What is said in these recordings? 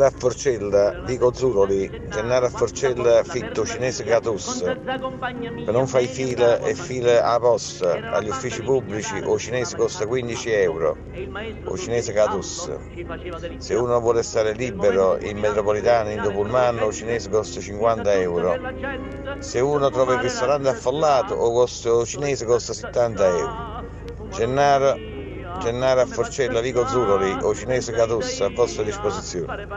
Gennaro a Forcella, Vico Zuroli, Gennaro a Forcella, Fitto, Cinese Catus. Per non fare fila e fila a posta agli uffici pubblici o cinese costa 15 euro o cinese Catus. Se uno vuole stare libero in metropolitana, in Pullman o cinese costa 50 euro. Se uno trova il ristorante affollato o costo cinese costa 70 euro. Gennaro Gennaro a Forcella, Vico Zuroli o Cinese Cadussa a vostra disposizione.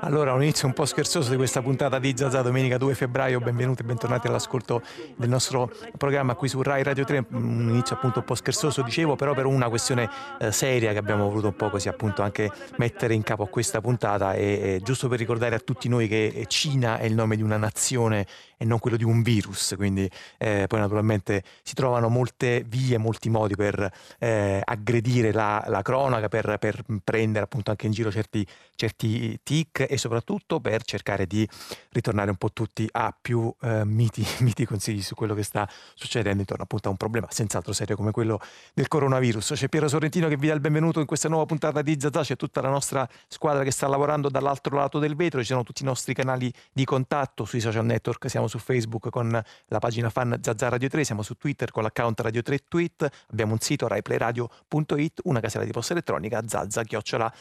Allora, un inizio un po' scherzoso di questa puntata di Zazà domenica 2 febbraio. Benvenuti e bentornati all'ascolto del nostro programma qui su Rai Radio 3. Un inizio appunto un po' scherzoso, dicevo, però per una questione eh, seria che abbiamo voluto un po' così appunto anche mettere in capo a questa puntata e, e giusto per ricordare a tutti noi che Cina è il nome di una nazione e non quello di un virus, quindi eh, poi naturalmente si trovano molte vie, molti modi per eh, aggredire la, la cronaca, per, per, prendere appunto anche in giro certi, certi tic e soprattutto per cercare di ritornare un po' tutti a più eh, miti, miti, consigli su quello che sta succedendo intorno appunto a un problema senz'altro serio come quello del coronavirus. C'è Piero Sorrentino che vi dà il benvenuto in questa nuova puntata di Zazà, c'è tutta la nostra squadra che sta lavorando dall'altro lato del vetro, ci sono tutti i nostri canali di contatto sui social network, siamo su Facebook con la pagina fan Zazza Radio 3, siamo su Twitter con l'account Radio 3 Tweet, abbiamo un sito raiplayradio.it, una casella di posta elettronica zazza-rai.it.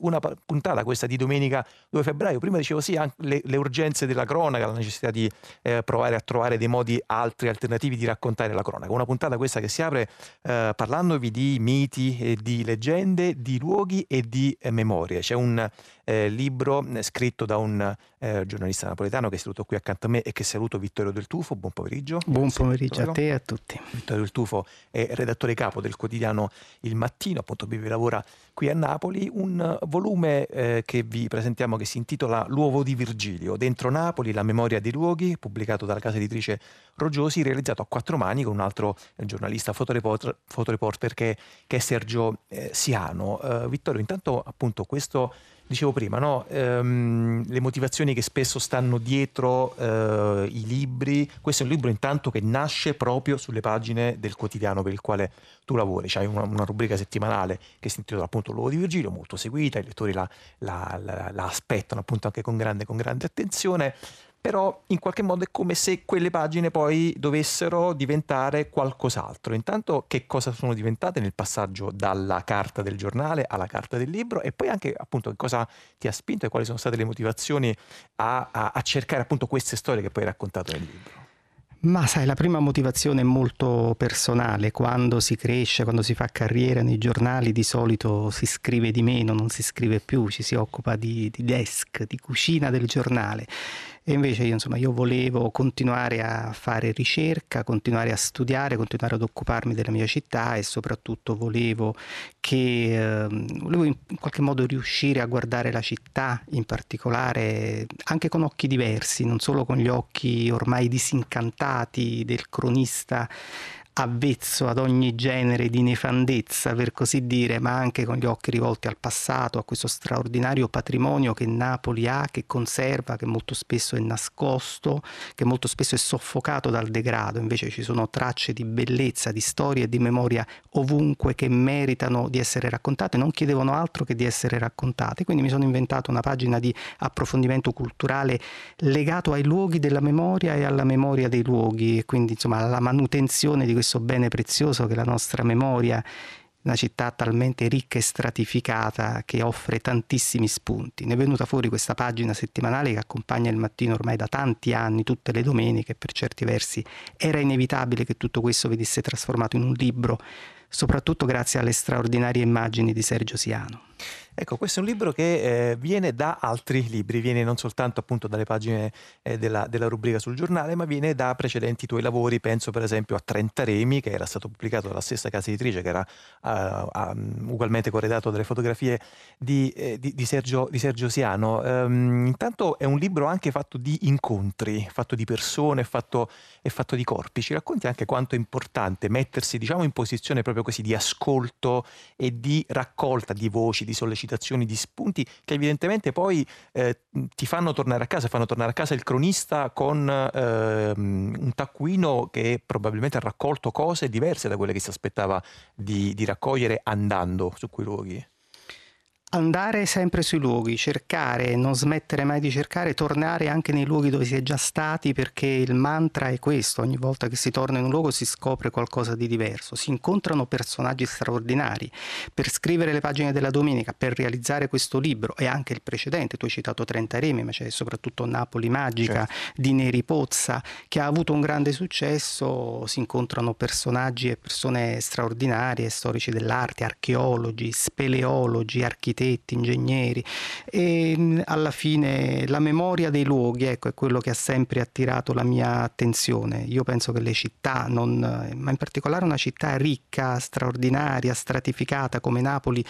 Una puntata questa di domenica 2 febbraio, prima dicevo sì, anche le, le urgenze della cronaca, la necessità di eh, provare a trovare dei modi altri, alternativi di raccontare la cronaca. Una puntata questa che si apre eh, parlandovi di miti, e di leggende, di luoghi e di eh, memorie. C'è un eh, libro eh, scritto da un eh, giornalista napoletano che è seduto qui accanto a me e che saluto Vittorio Del Tufo. Buon pomeriggio. Buon pomeriggio a te e a tutti. Vittorio Del Tufo è redattore capo del quotidiano Il Mattino, appunto vive lavora qui a Napoli, un volume eh, che vi presentiamo che si intitola L'uovo di Virgilio, dentro Napoli, la memoria dei luoghi, pubblicato dalla casa editrice Rogiosi, realizzato a quattro mani con un altro eh, giornalista fotoreporter, fotoreporter che, che, è Sergio eh, Siano. Uh, Vittorio, intanto appunto questo dicevo prima, no? ehm, le motivazioni che spesso stanno dietro eh, i libri. Questo è un libro intanto che nasce proprio sulle pagine del quotidiano per il quale tu lavori. C'hai una, una rubrica settimanale che si intitola appunto L'uovo di Virgilio, molto seguita, i lettori la, la, la, la aspettano appunto anche con grande, con grande attenzione però in qualche modo è come se quelle pagine poi dovessero diventare qualcos'altro. Intanto che cosa sono diventate nel passaggio dalla carta del giornale alla carta del libro e poi anche appunto cosa ti ha spinto e quali sono state le motivazioni a, a, a cercare appunto queste storie che poi hai raccontato nel libro. Ma sai, la prima motivazione è molto personale. Quando si cresce, quando si fa carriera nei giornali, di solito si scrive di meno, non si scrive più, ci si occupa di, di desk, di cucina del giornale. E invece io, insomma, io volevo continuare a fare ricerca, continuare a studiare, continuare ad occuparmi della mia città e soprattutto volevo che eh, volevo in qualche modo riuscire a guardare la città in particolare anche con occhi diversi, non solo con gli occhi ormai disincantati del cronista avvezzo ad ogni genere di nefandezza, per così dire, ma anche con gli occhi rivolti al passato, a questo straordinario patrimonio che Napoli ha, che conserva, che molto spesso è nascosto, che molto spesso è soffocato dal degrado. Invece ci sono tracce di bellezza, di storia e di memoria ovunque che meritano di essere raccontate, non chiedevano altro che di essere raccontate. Quindi mi sono inventato una pagina di approfondimento culturale legato ai luoghi della memoria e alla memoria dei luoghi, e quindi insomma alla manutenzione di questo questo bene prezioso che è la nostra memoria, una città talmente ricca e stratificata che offre tantissimi spunti. Ne è venuta fuori questa pagina settimanale che accompagna il mattino ormai da tanti anni, tutte le domeniche, per certi versi era inevitabile che tutto questo venisse trasformato in un libro, soprattutto grazie alle straordinarie immagini di Sergio Siano. Ecco, questo è un libro che eh, viene da altri libri, viene non soltanto appunto dalle pagine eh, della, della, rubrica sul giornale, ma viene da precedenti tuoi lavori, penso per esempio a Trenta Remi, che era stato pubblicato dalla stessa casa editrice, che era uh, uh, ugualmente corredato dalle fotografie di, eh, di, di, Sergio, di Sergio, Siano. Um, intanto è un libro anche fatto di incontri, fatto di persone, fatto, è fatto di corpi. Ci racconti anche quanto è importante mettersi diciamo in posizione proprio così di ascolto e di raccolta di voci, di sollecitazione citazioni, di spunti che evidentemente poi eh, ti fanno tornare a casa, fanno tornare a casa il cronista con eh, un taccuino che probabilmente ha raccolto cose diverse da quelle che si aspettava di, di raccogliere andando su quei luoghi. Andare sempre sui luoghi, cercare, non smettere mai di cercare, tornare anche nei luoghi dove si è già stati perché il mantra è questo, ogni volta che si torna in un luogo si scopre qualcosa di diverso, si incontrano personaggi straordinari. Per scrivere le pagine della domenica, per realizzare questo libro e anche il precedente, tu hai citato Trenta Remi, ma c'è soprattutto Napoli Magica certo. di Neri Pozza, che ha avuto un grande successo, si incontrano personaggi e persone straordinarie, storici dell'arte, archeologi, speleologi, architetti, architetti, ingegneri e mm, alla fine la memoria dei luoghi ecco, è quello che ha sempre attirato la mia attenzione. Io penso che le città, non, ma in particolare una città ricca, straordinaria, stratificata come Napoli,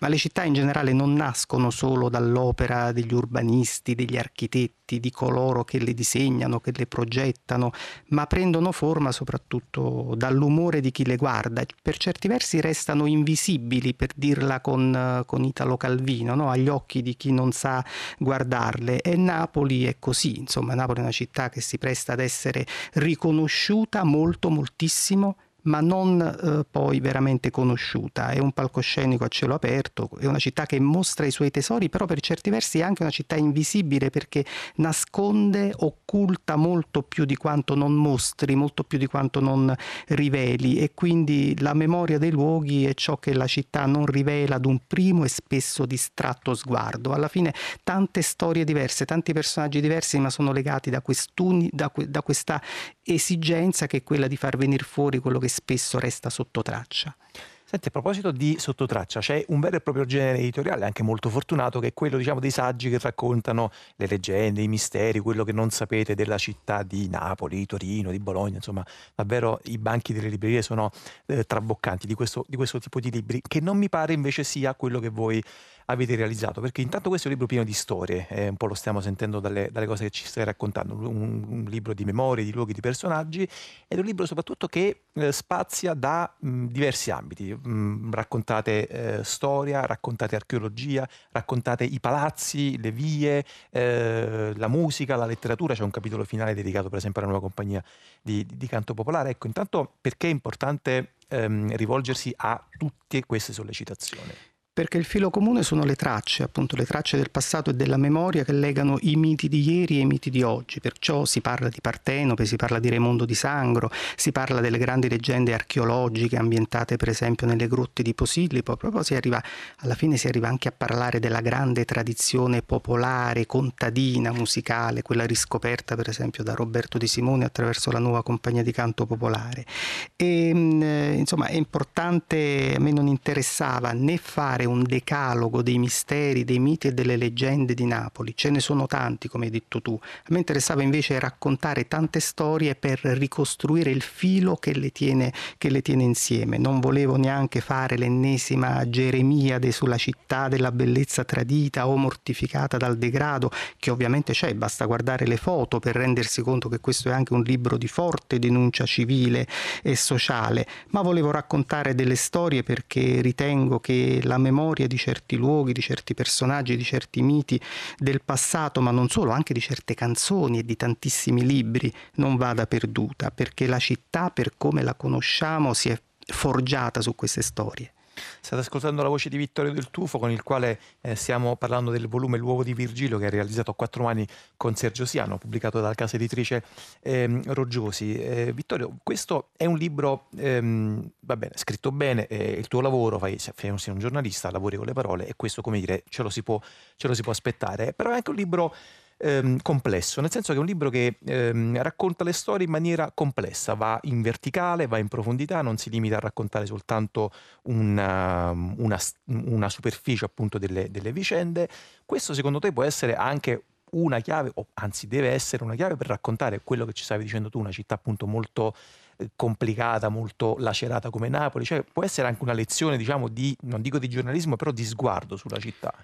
ma le città in generale non nascono solo dall'opera degli urbanisti, degli architetti, di coloro che le disegnano, che le progettano, ma prendono forma soprattutto dall'umore di chi le guarda. Per certi versi restano invisibili, per dirla con, con Italo Calvino no? agli occhi di chi non sa guardarle e Napoli è così, insomma Napoli è una città che si presta ad essere riconosciuta molto moltissimo ma non eh, poi veramente conosciuta. È un palcoscenico a cielo aperto, è una città che mostra i suoi tesori, però per certi versi è anche una città invisibile perché nasconde, occulta molto più di quanto non mostri, molto più di quanto non riveli e quindi la memoria dei luoghi è ciò che la città non rivela ad un primo e spesso distratto sguardo. Alla fine tante storie diverse, tanti personaggi diversi, ma sono legati da, da, da questa esigenza che è quella di far venire fuori quello che spesso resta sotto traccia. Senti, a proposito di sottotraccia, c'è un vero e proprio genere editoriale, anche molto fortunato, che è quello diciamo, dei saggi che raccontano le leggende, i misteri, quello che non sapete della città di Napoli, di Torino, di Bologna, insomma, davvero i banchi delle librerie sono eh, traboccanti di questo, di questo tipo di libri, che non mi pare invece sia quello che voi avete realizzato? Perché intanto questo è un libro pieno di storie, eh, un po' lo stiamo sentendo dalle, dalle cose che ci stai raccontando, un, un, libro di memorie, di luoghi, di personaggi, ed è un libro soprattutto che eh, spazia da mh, diversi ambiti. Mh, raccontate eh, storia, raccontate archeologia, raccontate i palazzi, le vie, eh, la musica, la letteratura, c'è un capitolo finale dedicato per esempio alla nuova compagnia di, di, di canto popolare. Ecco, intanto perché è importante ehm, rivolgersi a tutte queste sollecitazioni? Perché il filo comune sono le tracce, appunto le tracce del passato e della memoria che legano i miti di ieri e i miti di oggi. Perciò si parla di Partenope, si parla di Raimondo di Sangro, si parla delle grandi leggende archeologiche ambientate per esempio nelle grotte di Posillipo. Proprio si arriva, alla fine si arriva anche a parlare della grande tradizione popolare, contadina, musicale, quella riscoperta per esempio da Roberto Di Simone attraverso la nuova compagnia di canto popolare. E, mm, eh, insomma è importante, a me non interessava né fare fare un decalogo dei misteri, dei miti e delle leggende di Napoli. Ce ne sono tanti, come hai detto tu. A me interessava invece raccontare tante storie per ricostruire il filo che le tiene, che le tiene insieme. Non volevo neanche fare l'ennesima Geremiade sulla città della bellezza tradita o mortificata dal degrado, che ovviamente c'è, basta guardare le foto per rendersi conto che questo è anche un libro di forte denuncia civile e sociale, ma volevo raccontare delle storie perché ritengo che la memoria memoria di certi luoghi, di certi personaggi, di certi miti del passato, ma non solo, anche di certe canzoni e di tantissimi libri, non vada perduta, perché la città, per come la conosciamo, si è forgiata su queste storie. State ascoltando la voce di Vittorio del Tufo con il quale eh, stiamo parlando del volume L'uovo di Virgilio che ha realizzato a quattro anni con Sergio Siano, pubblicato dalla casa editrice ehm, Roggiosi. Eh, Vittorio, questo è un libro, ehm, va bene, scritto bene, è il tuo lavoro, fai, sei un giornalista, lavori con le parole e questo, come dire, ce lo si può, ce lo si può aspettare, però è anche un libro ehm, complesso, nel senso che è un libro che ehm, racconta le storie in maniera complessa, va in verticale, va in profondità, non si limita a raccontare soltanto una, una, una superficie appunto delle, delle vicende. Questo secondo te può essere anche una chiave, o anzi deve essere una chiave per raccontare quello che ci stavi dicendo tu, una città appunto molto eh, complicata, molto lacerata come Napoli, cioè può essere anche una lezione, diciamo, di, non dico di giornalismo, però di sguardo sulla città.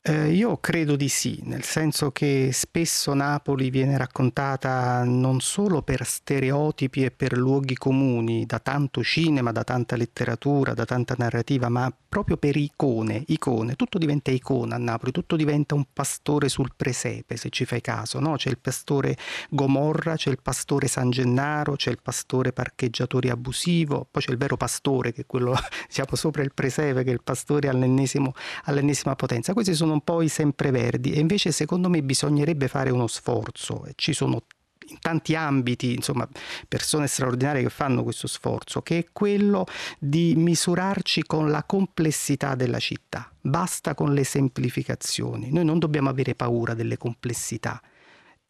Eh, io credo di sì, nel senso che spesso Napoli viene raccontata non solo per stereotipi e per luoghi comuni, da tanto cinema, da tanta letteratura, da tanta narrativa, ma proprio per icone, icone, tutto diventa icona a Napoli, tutto diventa un pastore sul presepe, se ci fai caso, no? C'è il pastore Gomorra, c'è il pastore San Gennaro, c'è il pastore parcheggiatore abusivo, poi c'è il vero pastore che è quello diciamo sopra il presepe, che è il pastore all'ennesima potenza. Questi sono un po' i sempreverdi e invece secondo me bisognerebbe fare uno sforzo, ci sono in tanti ambiti, insomma, persone straordinarie che fanno questo sforzo, che è quello di misurarci con la complessità della città. Basta con le semplificazioni. Noi non dobbiamo avere paura delle complessità.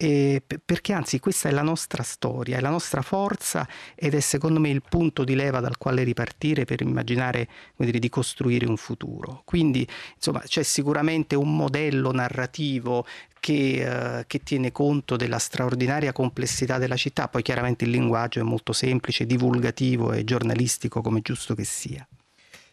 E perché anzi questa è la nostra storia, è la nostra forza ed è secondo me il punto di leva dal quale ripartire per immaginare dire, di costruire un futuro. Quindi insomma c'è sicuramente un modello narrativo che, eh, che, tiene conto della straordinaria complessità della città, poi chiaramente il linguaggio è molto semplice, divulgativo e giornalistico come giusto che sia.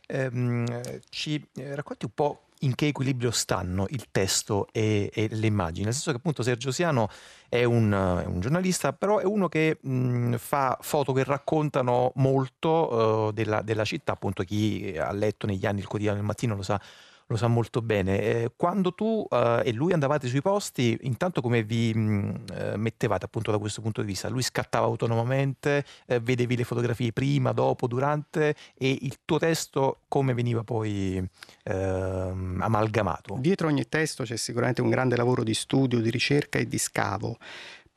Eh, ci racconti un po' in che equilibrio stanno il testo e, e le immagini, nel senso che appunto Sergio Siano è un, è un giornalista, però è uno che mh, fa foto che raccontano molto uh, della, della, città, appunto chi ha letto negli anni il quotidiano del mattino lo sa lo sa molto bene. Eh, quando tu eh, e lui andavate sui posti, intanto come vi mh, mm, eh, mettevate appunto da questo punto di vista? Lui scattava autonomamente, eh, vedevi le fotografie prima, dopo, durante e il tuo testo come veniva poi ehm, amalgamato? Dietro ogni testo c'è sicuramente un grande lavoro di studio, di ricerca e di scavo.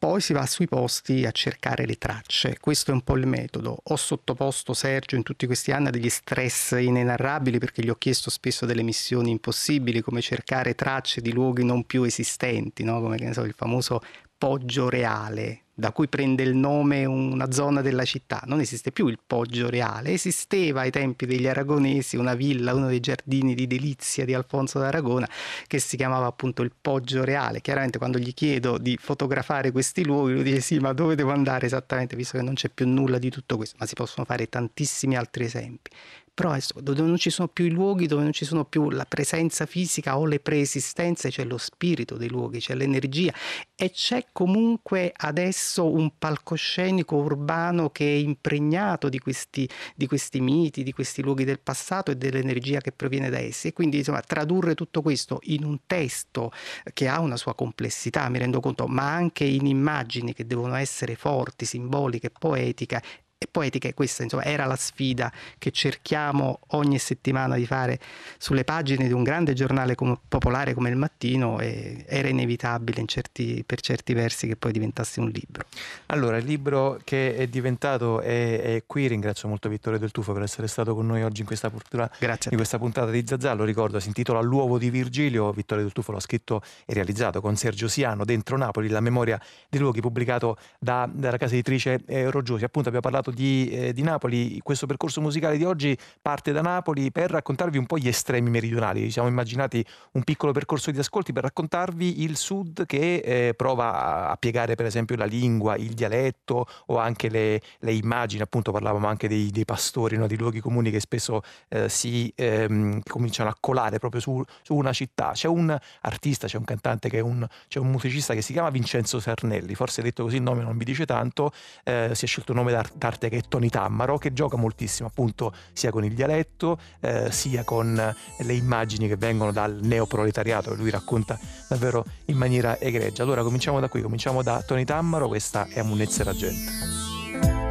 Poi si va sui posti a cercare le tracce, questo è un po' il metodo. Ho sottoposto Sergio in tutti questi anni a degli stress inenarrabili perché gli ho chiesto spesso delle missioni impossibili come cercare tracce di luoghi non più esistenti, no? come so, il famoso Poggio Reale, da cui prende il nome una zona della città. Non esiste più il Poggio Reale, esisteva ai tempi degli aragonesi una villa, uno dei giardini di delizia di Alfonso d'Aragona che si chiamava appunto il Poggio Reale. Chiaramente quando gli chiedo di fotografare questi luoghi lui dice sì, ma dove devo andare esattamente visto che non c'è più nulla di tutto questo, ma si possono fare tantissimi altri esempi però dove non ci sono più i luoghi, dove non ci sono più la presenza fisica o le preesistenze, c'è lo spirito dei luoghi, c'è l'energia e c'è comunque adesso un palcoscenico urbano che è impregnato di questi, di questi miti, di questi luoghi del passato e dell'energia che proviene da essi. E quindi insomma, tradurre tutto questo in un testo che ha una sua complessità, mi rendo conto, ma anche in immagini che devono essere forti, simboliche, poetiche e poetica. Questa insomma, era la sfida che cerchiamo ogni settimana di fare sulle pagine di un grande giornale come, popolare come il Mattino e era inevitabile certi, per certi versi che poi diventasse un libro. Allora, il libro che è diventato è, è qui, ringrazio molto Vittorio Del Tufo per essere stato con noi oggi in questa, purtura, in questa puntata di Zazà, lo ricordo, si intitola L'uovo di Virgilio, Vittorio Del Tufo l'ha scritto e realizzato con Sergio Siano, Dentro Napoli, la memoria dei luoghi pubblicato da, dalla casa editrice eh, Roggiosi. Appunto abbiamo parlato di, eh, di, Napoli. Questo percorso musicale di oggi parte da Napoli per raccontarvi un po' gli estremi meridionali. Ci siamo immaginati un piccolo percorso di ascolti per raccontarvi il sud che eh, prova a piegare per esempio la lingua, il dialetto o anche le, le immagini. Appunto parlavamo anche dei, dei pastori, no? dei luoghi comuni che spesso eh, si ehm, cominciano a colare proprio su, su, una città. C'è un artista, c'è un cantante, un, c'è un musicista che si chiama Vincenzo Sarnelli. Forse detto così il nome non vi dice tanto. Eh, si è scelto un nome d'arte parte che è Tony Tammaro, che gioca moltissimo appunto sia con il dialetto, eh, sia con le immagini che vengono dal neoproletariato, che lui racconta davvero in maniera egregia. Allora cominciamo da qui, cominciamo da Tony Tammaro, questa è Amunezza la gente.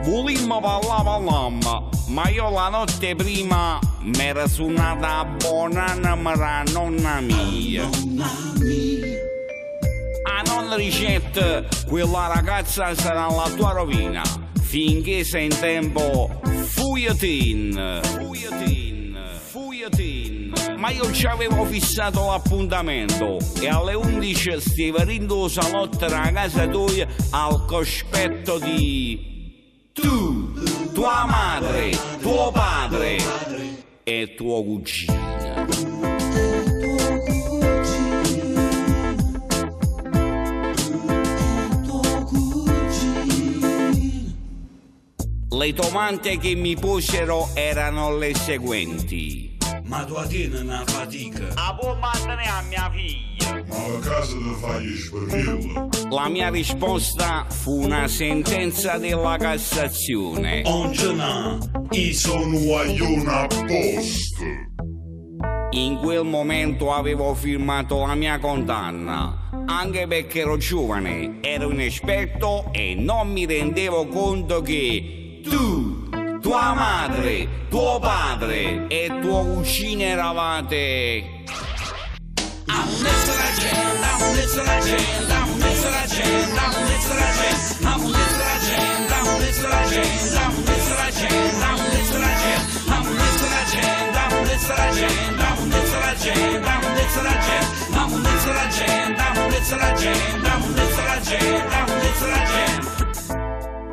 Volimmo parlare parlammo, ma io la notte prima mi era suonata buona namera nonna mia. Nonna. A non ricetta, quella ragazza sarà la tua rovina finché sei in tempo fuyatin fuyatin fuyatin ma io ci avevo fissato l'appuntamento e alle 11 stava rindo salotto a casa tua al cospetto di tu tua madre tuo padre e tua cugina Le domande che mi posero erano le seguenti. Ma tua tiene una fatica? A può mandare a mia figlia? Ma a casa devo fargli sperrilla? La mia risposta fu una sentenza della Cassazione. Non ce n'ha, io sono guaglione a posto. In quel momento avevo firmato la mia condanna, anche perché ero giovane, ero inesperto e non mi rendevo conto che tu, tua madre, tuo padre e tuo cugino eravate... Gente, ammonezzo la gente, ammonezzo la gente, ammonezzo la gente, ammonezzo la gente, ammonezzo la gente, ammonezzo la gente, ammonezzo la gente, ammonezzo la gente, ammonezzo la gente, ammonezzo la gente, ammonezzo la gente, ammonezzo la gente, ammonezzo la gente, ammonezzo la gente, ammonezzo la gente.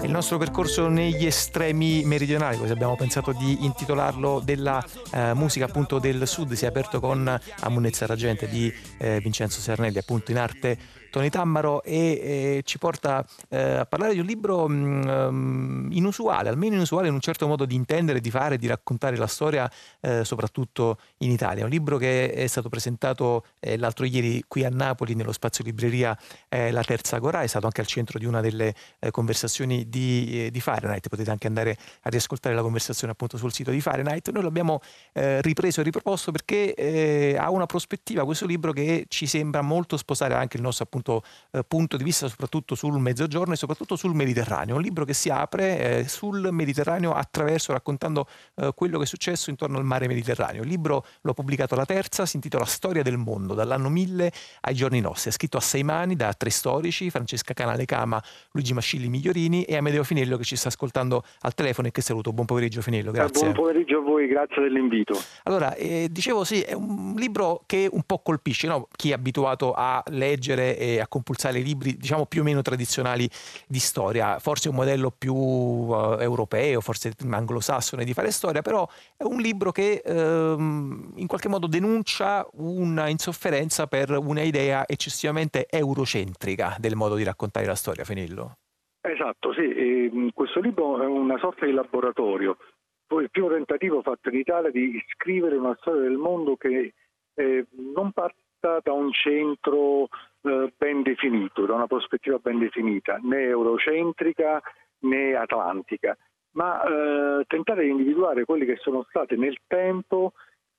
Il nostro percorso negli estremi meridionali, così abbiamo pensato di intitolarlo della eh, musica appunto del sud, si è aperto con Ammunezza Ragente di eh, Vincenzo Sernelli, appunto in arte Tony Tammaro e eh, ci porta eh, a parlare di un libro mh, mm, inusuale, almeno inusuale in un certo modo di intendere, di fare, di raccontare la storia, eh, soprattutto in Italia. Un libro che è stato presentato eh, l'altro ieri qui a Napoli nello spazio libreria eh, La Terza Agora, è stato anche al centro di una delle eh, conversazioni di, di, Fahrenheit, potete anche andare a riascoltare la conversazione appunto sul sito di Fahrenheit. Noi l'abbiamo ripreso e riproposto perché ha una prospettiva questo libro che ci sembra molto sposare anche il nostro appunto appunto eh, punto di vista soprattutto sul mezzogiorno e soprattutto sul Mediterraneo. Un libro che si apre eh, sul Mediterraneo attraverso, raccontando eh, quello che è successo intorno al mare Mediterraneo. Il libro l'ho pubblicato la terza, si intitola Storia del mondo, dall'anno 1000 ai giorni nostri. È scritto a sei mani da tre storici, Francesca Canale Cama, Luigi Mascilli Migliorini e Amedeo Finello che ci sta ascoltando al telefono e che saluto. Buon pomeriggio Finello, grazie. Buon pomeriggio a voi, grazie dell'invito. Allora, eh, dicevo sì, è un libro che un po' colpisce no? chi è abituato a leggere e a compulsare libri diciamo più o meno tradizionali di storia, forse un modello più uh, europeo, forse anglosassone di fare storia, però è un libro che um, in qualche modo denuncia una insofferenza per una idea eccessivamente eurocentrica del modo di raccontare la storia, Fenillo. Esatto, sì, questo libro è una sorta di laboratorio. Poi il primo tentativo fatto in Italia di scrivere una storia del mondo che eh, non parta da un centro eh, ben definito, da una prospettiva ben definita, né eurocentrica né atlantica, ma eh, tentare di individuare quelli che sono stati nel tempo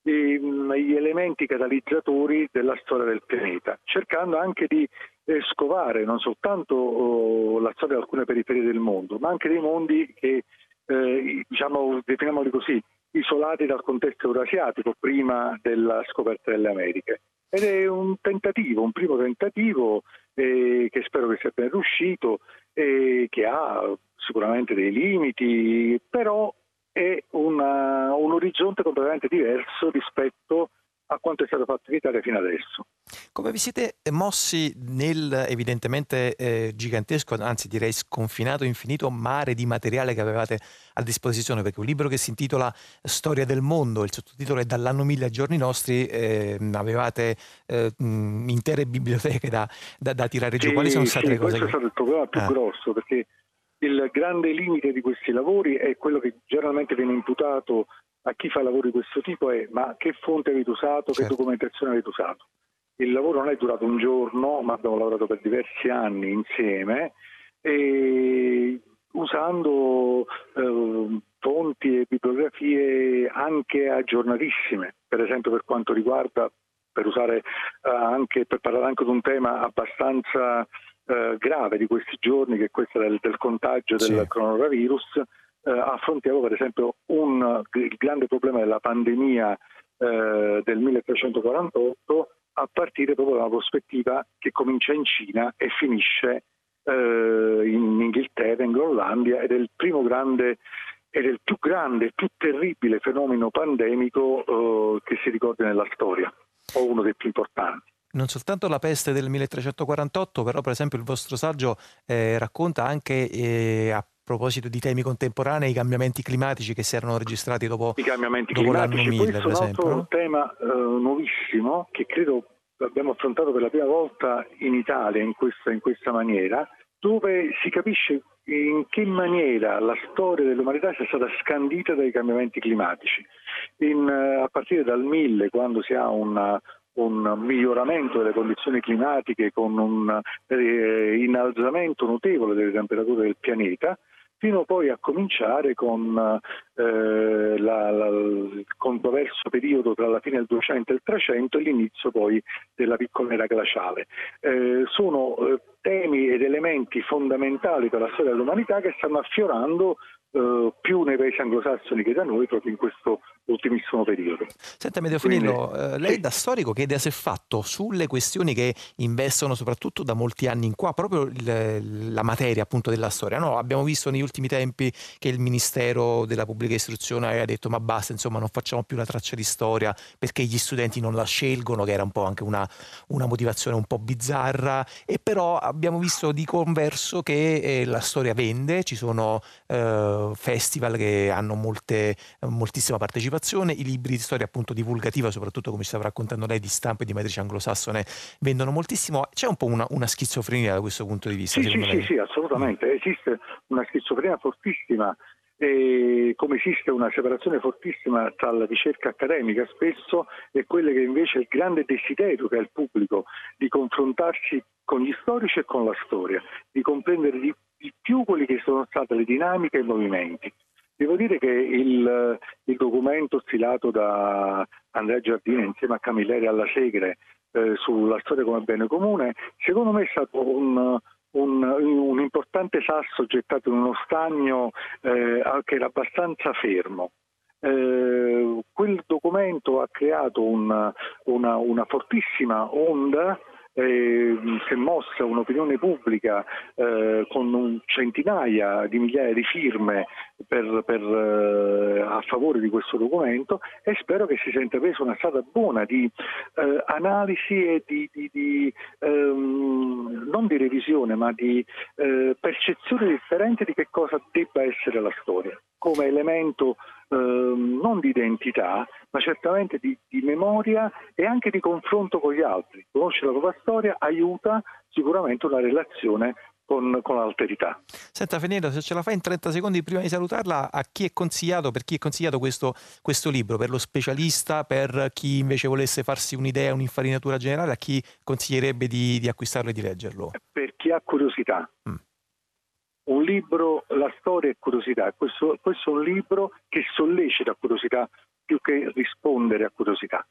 gli elementi catalizzatori della storia del pianeta, cercando anche di eh, scovare non soltanto oh, la storia di alcune periferie del mondo, ma anche dei mondi che, eh, diciamo, definiamoli così, isolati dal contesto eurasiatico prima della scoperta delle Americhe. Ed è un tentativo, un primo tentativo eh, che spero che sia ben riuscito, eh, che ha sicuramente dei limiti, però è una, un orizzonte completamente diverso rispetto a quanto è stato fatto in Italia fino adesso. Come vi siete mossi nel evidentemente eh, gigantesco, anzi direi sconfinato, infinito mare di materiale che avevate a disposizione? Perché un libro che si intitola Storia del mondo, il sottotitolo è Dall'anno 1000 ai giorni nostri, eh, avevate eh, intere biblioteche da, da, da tirare giù. Sì, Quali sono state sì, le cose? Questo che... è stato il problema più ah. grosso perché il grande limite di questi lavori è quello che generalmente viene imputato a chi fa lavori di questo tipo è ma che fonte avete usato, certo. che documentazione avete usato. Il lavoro non è durato un giorno, ma abbiamo lavorato per diversi anni insieme e usando eh, fonti e bibliografie anche aggiornatissime, per esempio per quanto riguarda, per, usare, eh, anche, per parlare anche di un tema abbastanza eh, grave di questi giorni, che è questo del, del contagio sì. del coronavirus, eh, affrontiamo per esempio un, il grande problema della pandemia eh, del 1348 a partire proprio da una prospettiva che comincia in Cina e finisce eh, in Inghilterra, in Groenlandia ed è il primo grande ed è il più grande, più terribile fenomeno pandemico eh, che si ricorda nella storia, o uno dei più importanti. Non soltanto la peste del 1348, però per esempio il vostro saggio eh, racconta anche eh, a proposito di temi contemporanei, i cambiamenti climatici che si erano registrati dopo, I cambiamenti dopo l'anno 1000, per esempio. Questo è un altro tema eh, nuovissimo che credo abbiamo affrontato per la prima volta in Italia in questa, in questa maniera, dove si capisce in che maniera la storia dell'umanità sia stata scandita dai cambiamenti climatici. In, eh, a partire dal 1000, quando si ha una, un miglioramento delle condizioni climatiche con un eh, innalzamento notevole delle temperature del pianeta, fino poi a cominciare con eh, la, la, il controverso periodo tra la fine del 200 e il 300 e l'inizio poi della piccola era glaciale. Eh, sono eh, temi ed elementi fondamentali per la storia dell'umanità che stanno affiorando eh, più nei paesi anglosassoni che da noi proprio in questo ultimissimo periodo. Senta Medeofinillo, eh, lei da storico che idea si è fatto sulle questioni che investono soprattutto da molti anni in qua, proprio il, la materia appunto della storia? No, abbiamo visto negli ultimi tempi che il Ministero della Pubblica Istruzione aveva detto ma basta, insomma non facciamo più la traccia di storia perché gli studenti non la scelgono, che era un po' anche una, una motivazione un po' bizzarra, e però abbiamo visto di converso che eh, la storia vende, ci sono eh, festival che hanno molte, moltissima partecipazione, partecipazione, i libri di storia appunto divulgativa, soprattutto come ci stava raccontando lei, di stampa e di matrice anglosassone, vendono moltissimo. C'è un po' una, una schizofrenia da questo punto di vista? Sì, sì, sì, sì, assolutamente. Esiste una schizofrenia fortissima e come esiste una separazione fortissima tra la ricerca accademica spesso e quelle che invece è il grande desiderio che ha il pubblico di confrontarsi con gli storici e con la storia, di comprendere di, di più quelle che sono state le dinamiche e i movimenti. Devo dire che il, il documento stilato da Andrea Giardini insieme a Camilleri alla Segre eh, sulla storia come bene comune, secondo me è stato un, un, un importante sasso gettato in uno stagno eh, che era abbastanza fermo. Eh, quel documento ha creato una, una, una fortissima onda eh, è mossa un'opinione pubblica eh, con un centinaia di migliaia di firme per, per, eh, a favore di questo documento e spero che si sia intrapresa una strada buona di eh, analisi e di, di, di ehm, non di revisione ma di eh, percezione differente di che cosa debba essere la storia. Come elemento non di identità, ma certamente di, di, memoria e anche di confronto con gli altri. Conoscere la propria storia aiuta sicuramente una relazione con, con l'alterità. Senta Fenero, se ce la fa in 30 secondi prima di salutarla, a chi è consigliato, per chi è consigliato questo, questo libro? Per lo specialista, per chi invece volesse farsi un'idea, un'infarinatura generale, a chi consiglierebbe di, di acquistarlo e di leggerlo? Per chi ha curiosità. Mm un libro, la storia e curiosità. Questo, questo è un libro che sollecita curiosità più che rispondere a curiosità.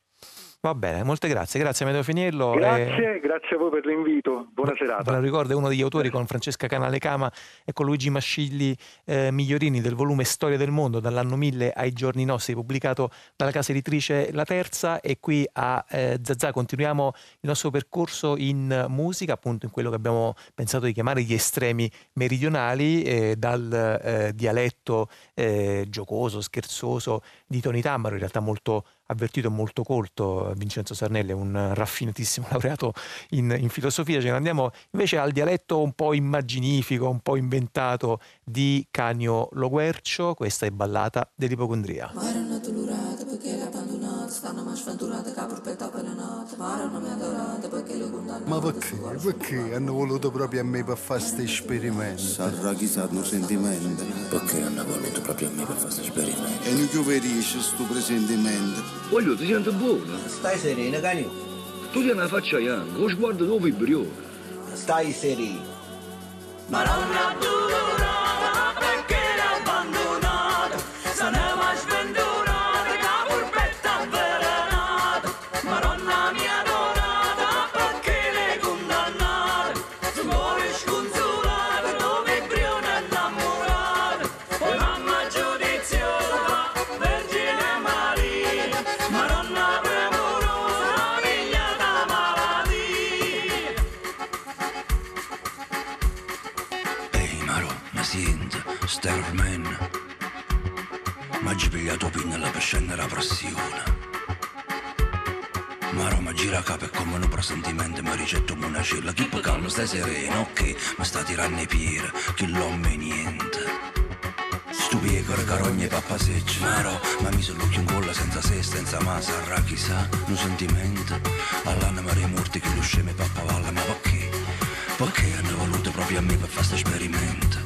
Va bene, molte grazie, grazie Amedeo Finiello. Grazie, e... grazie a voi per l'invito, buona serata. Ve lo ricordo, è uno degli autori con Francesca Canale Cama e con Luigi Mascilli eh, Migliorini del volume Storia del Mondo dall'anno 1000 ai giorni nostri, pubblicato dalla casa editrice La Terza e qui a eh, Zazà continuiamo il nostro percorso in musica, appunto in quello che abbiamo pensato di chiamare gli estremi meridionali, eh, dal eh, dialetto eh, giocoso, scherzoso di Toni Tammaro, in realtà molto avvertito e molto colto Vincenzo Sarnelli, un raffinatissimo laureato in, in, filosofia. Ce andiamo invece al dialetto un po' immaginifico, un po' inventato di Canio Loguercio. Questa è ballata dell'ipocondria. Ma erano dolorate perché l'ha abbandonata, stanno mai sventurate porpetta per la notte, ma erano mi adorate perché le condannate. Ma perché? Perché hanno voluto proprio a me per fare questo esperimento? Sarà chissà un sentimento. Perché hanno voluto proprio a me per fare questo esperimento? E non che verisce questo presentimento. Voglio, ti senti buono? Stai sereno, canio. Tu ti hai una faccia bianca, lo sguardo tuo vibrione. Stai sereno. Maronna dura, scendere la pressione. Ma gira capo e come un presentimento mi ricetto una cella. Chi può calmo, stai sereno, ok, ma sta tirando i piedi, che l'uomo niente. Stupiego, carogne e pappasecci Maro, ma mi sono l'occhio in colla senza se, senza ma sarà chissà Un sentimento All'anima dei morti che lo sceme pappavalla Ma perché? Perché hanno voluto proprio a me per fare questo esperimento?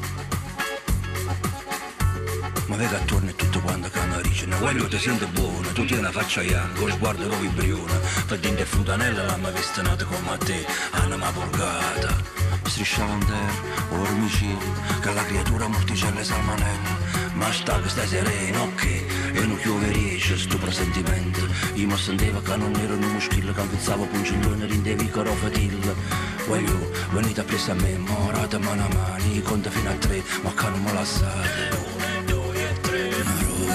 Ma vedi attorno e tutto quanto camarice Ne voglio ti sente buono, tu tieni una faccia bianca Lo sguardo lo vibriona Per dinte futanella l'hanno vestinata come a te Anima purgata strisciava in terra, ormicili, che la creatura morticella salmanella. Ma sta che stai sereno, che e non piove riesce sto presentimento. Io mi sentivo che non ero un muschillo, che ampizzavo punciglione, rindevi caro fatilla. Voglio, venite appresso a me, morate mano a mano, io conto fino a tre, ma che non me lasciate. Uno, due e tre.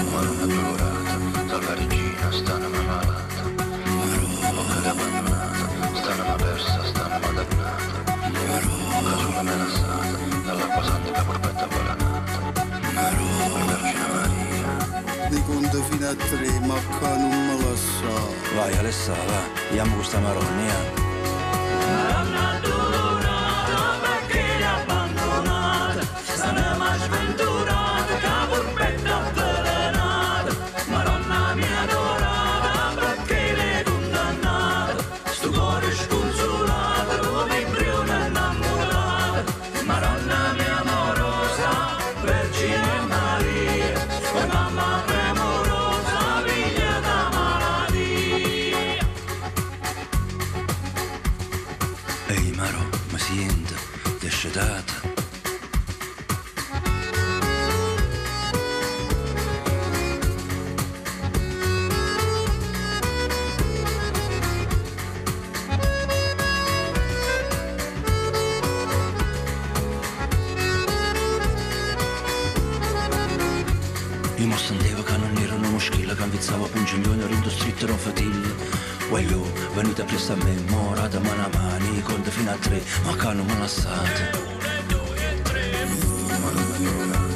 Ma non è dolorata, dalla regina stanno malata. Ma che abbandonata, stanno persa, stanno dannata. Ma sulla me lasciata, dall'acqua santa che porpetta volanata. Ma Vergine Maria. Di conto fino a tre, ma che non me la sa. Vai Alessa, va, andiamo questa marogna. Maronna durata Ehi Maro, ma sente, ti che ampizzava pungiglione rindo stritto non fatilla Voglio, venite presto a me, morate mano a mano, conto fino a tre, ma che non me lasciate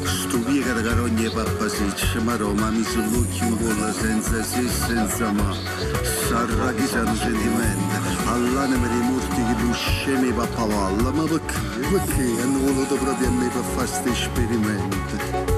Sto piega di carogna e pappa seccia, ma Roma mi sull'occhio in gola senza se e senza ma. Sarà che c'hanno sentimenti, all'anima dei morti che lo scemi pappa valla, ma perché? Perché hanno voluto proprio a me per fare sti esperimenti?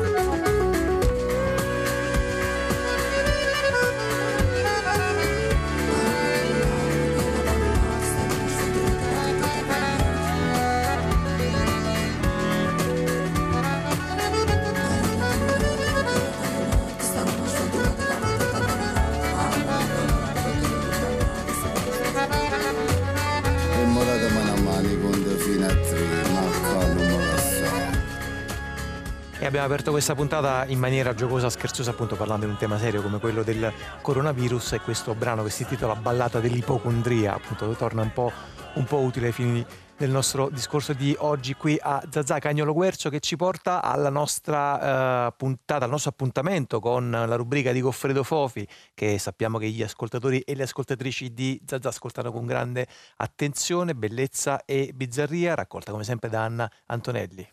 Abbiamo aperto questa puntata in maniera giocosa, scherzosa, appunto parlando di un tema serio come quello del coronavirus e questo brano che si intitola Ballata dell'ipocondria, appunto torna un po', un po' utile ai fini del nostro discorso di oggi qui a Zazà Cagnolo Guercio che ci porta alla nostra eh, puntata, al nostro appuntamento con la rubrica di Goffredo Fofi che sappiamo che gli ascoltatori e le ascoltatrici di Zazà ascoltano con grande attenzione, bellezza e bizzarria, raccolta come sempre da Anna Antonelli.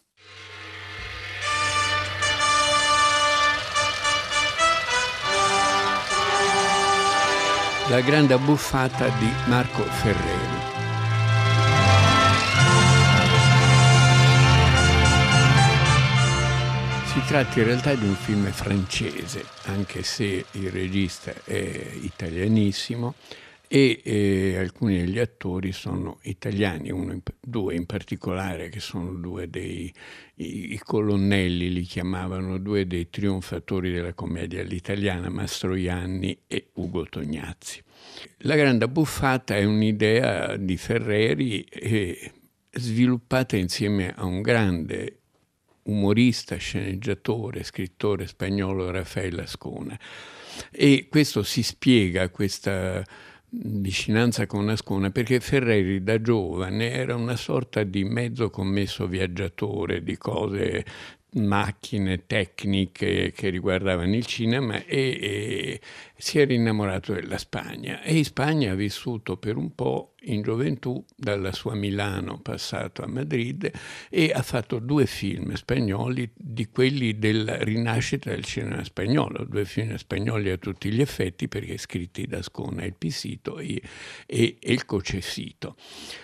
La grande abbuffata di Marco Ferreri. Si tratta in realtà di un film francese, anche se il regista è italianissimo e eh, alcuni degli attori sono italiani, in- due in particolare che sono due dei i, i colonnelli, li chiamavano due dei trionfatori della commedia all'italiana, Mastroianni e Ugo Tognazzi. La grande abbuffata è un'idea di Ferreri eh, sviluppata insieme a un grande umorista, sceneggiatore, scrittore spagnolo Raffaele Ascona. E questo si spiega, questa vicinanza con Ascona, perché Ferreri da giovane era una sorta di mezzo commesso viaggiatore di cose macchine tecniche che riguardavano il cinema e, e si era innamorato della Spagna e in Spagna ha vissuto per un po' in gioventù dalla sua Milano passato a Madrid e ha fatto due film spagnoli di quelli della rinascita del cinema spagnolo, due film spagnoli a tutti gli effetti perché scritti da Scona Il Pisito e, e, Il Cocefito.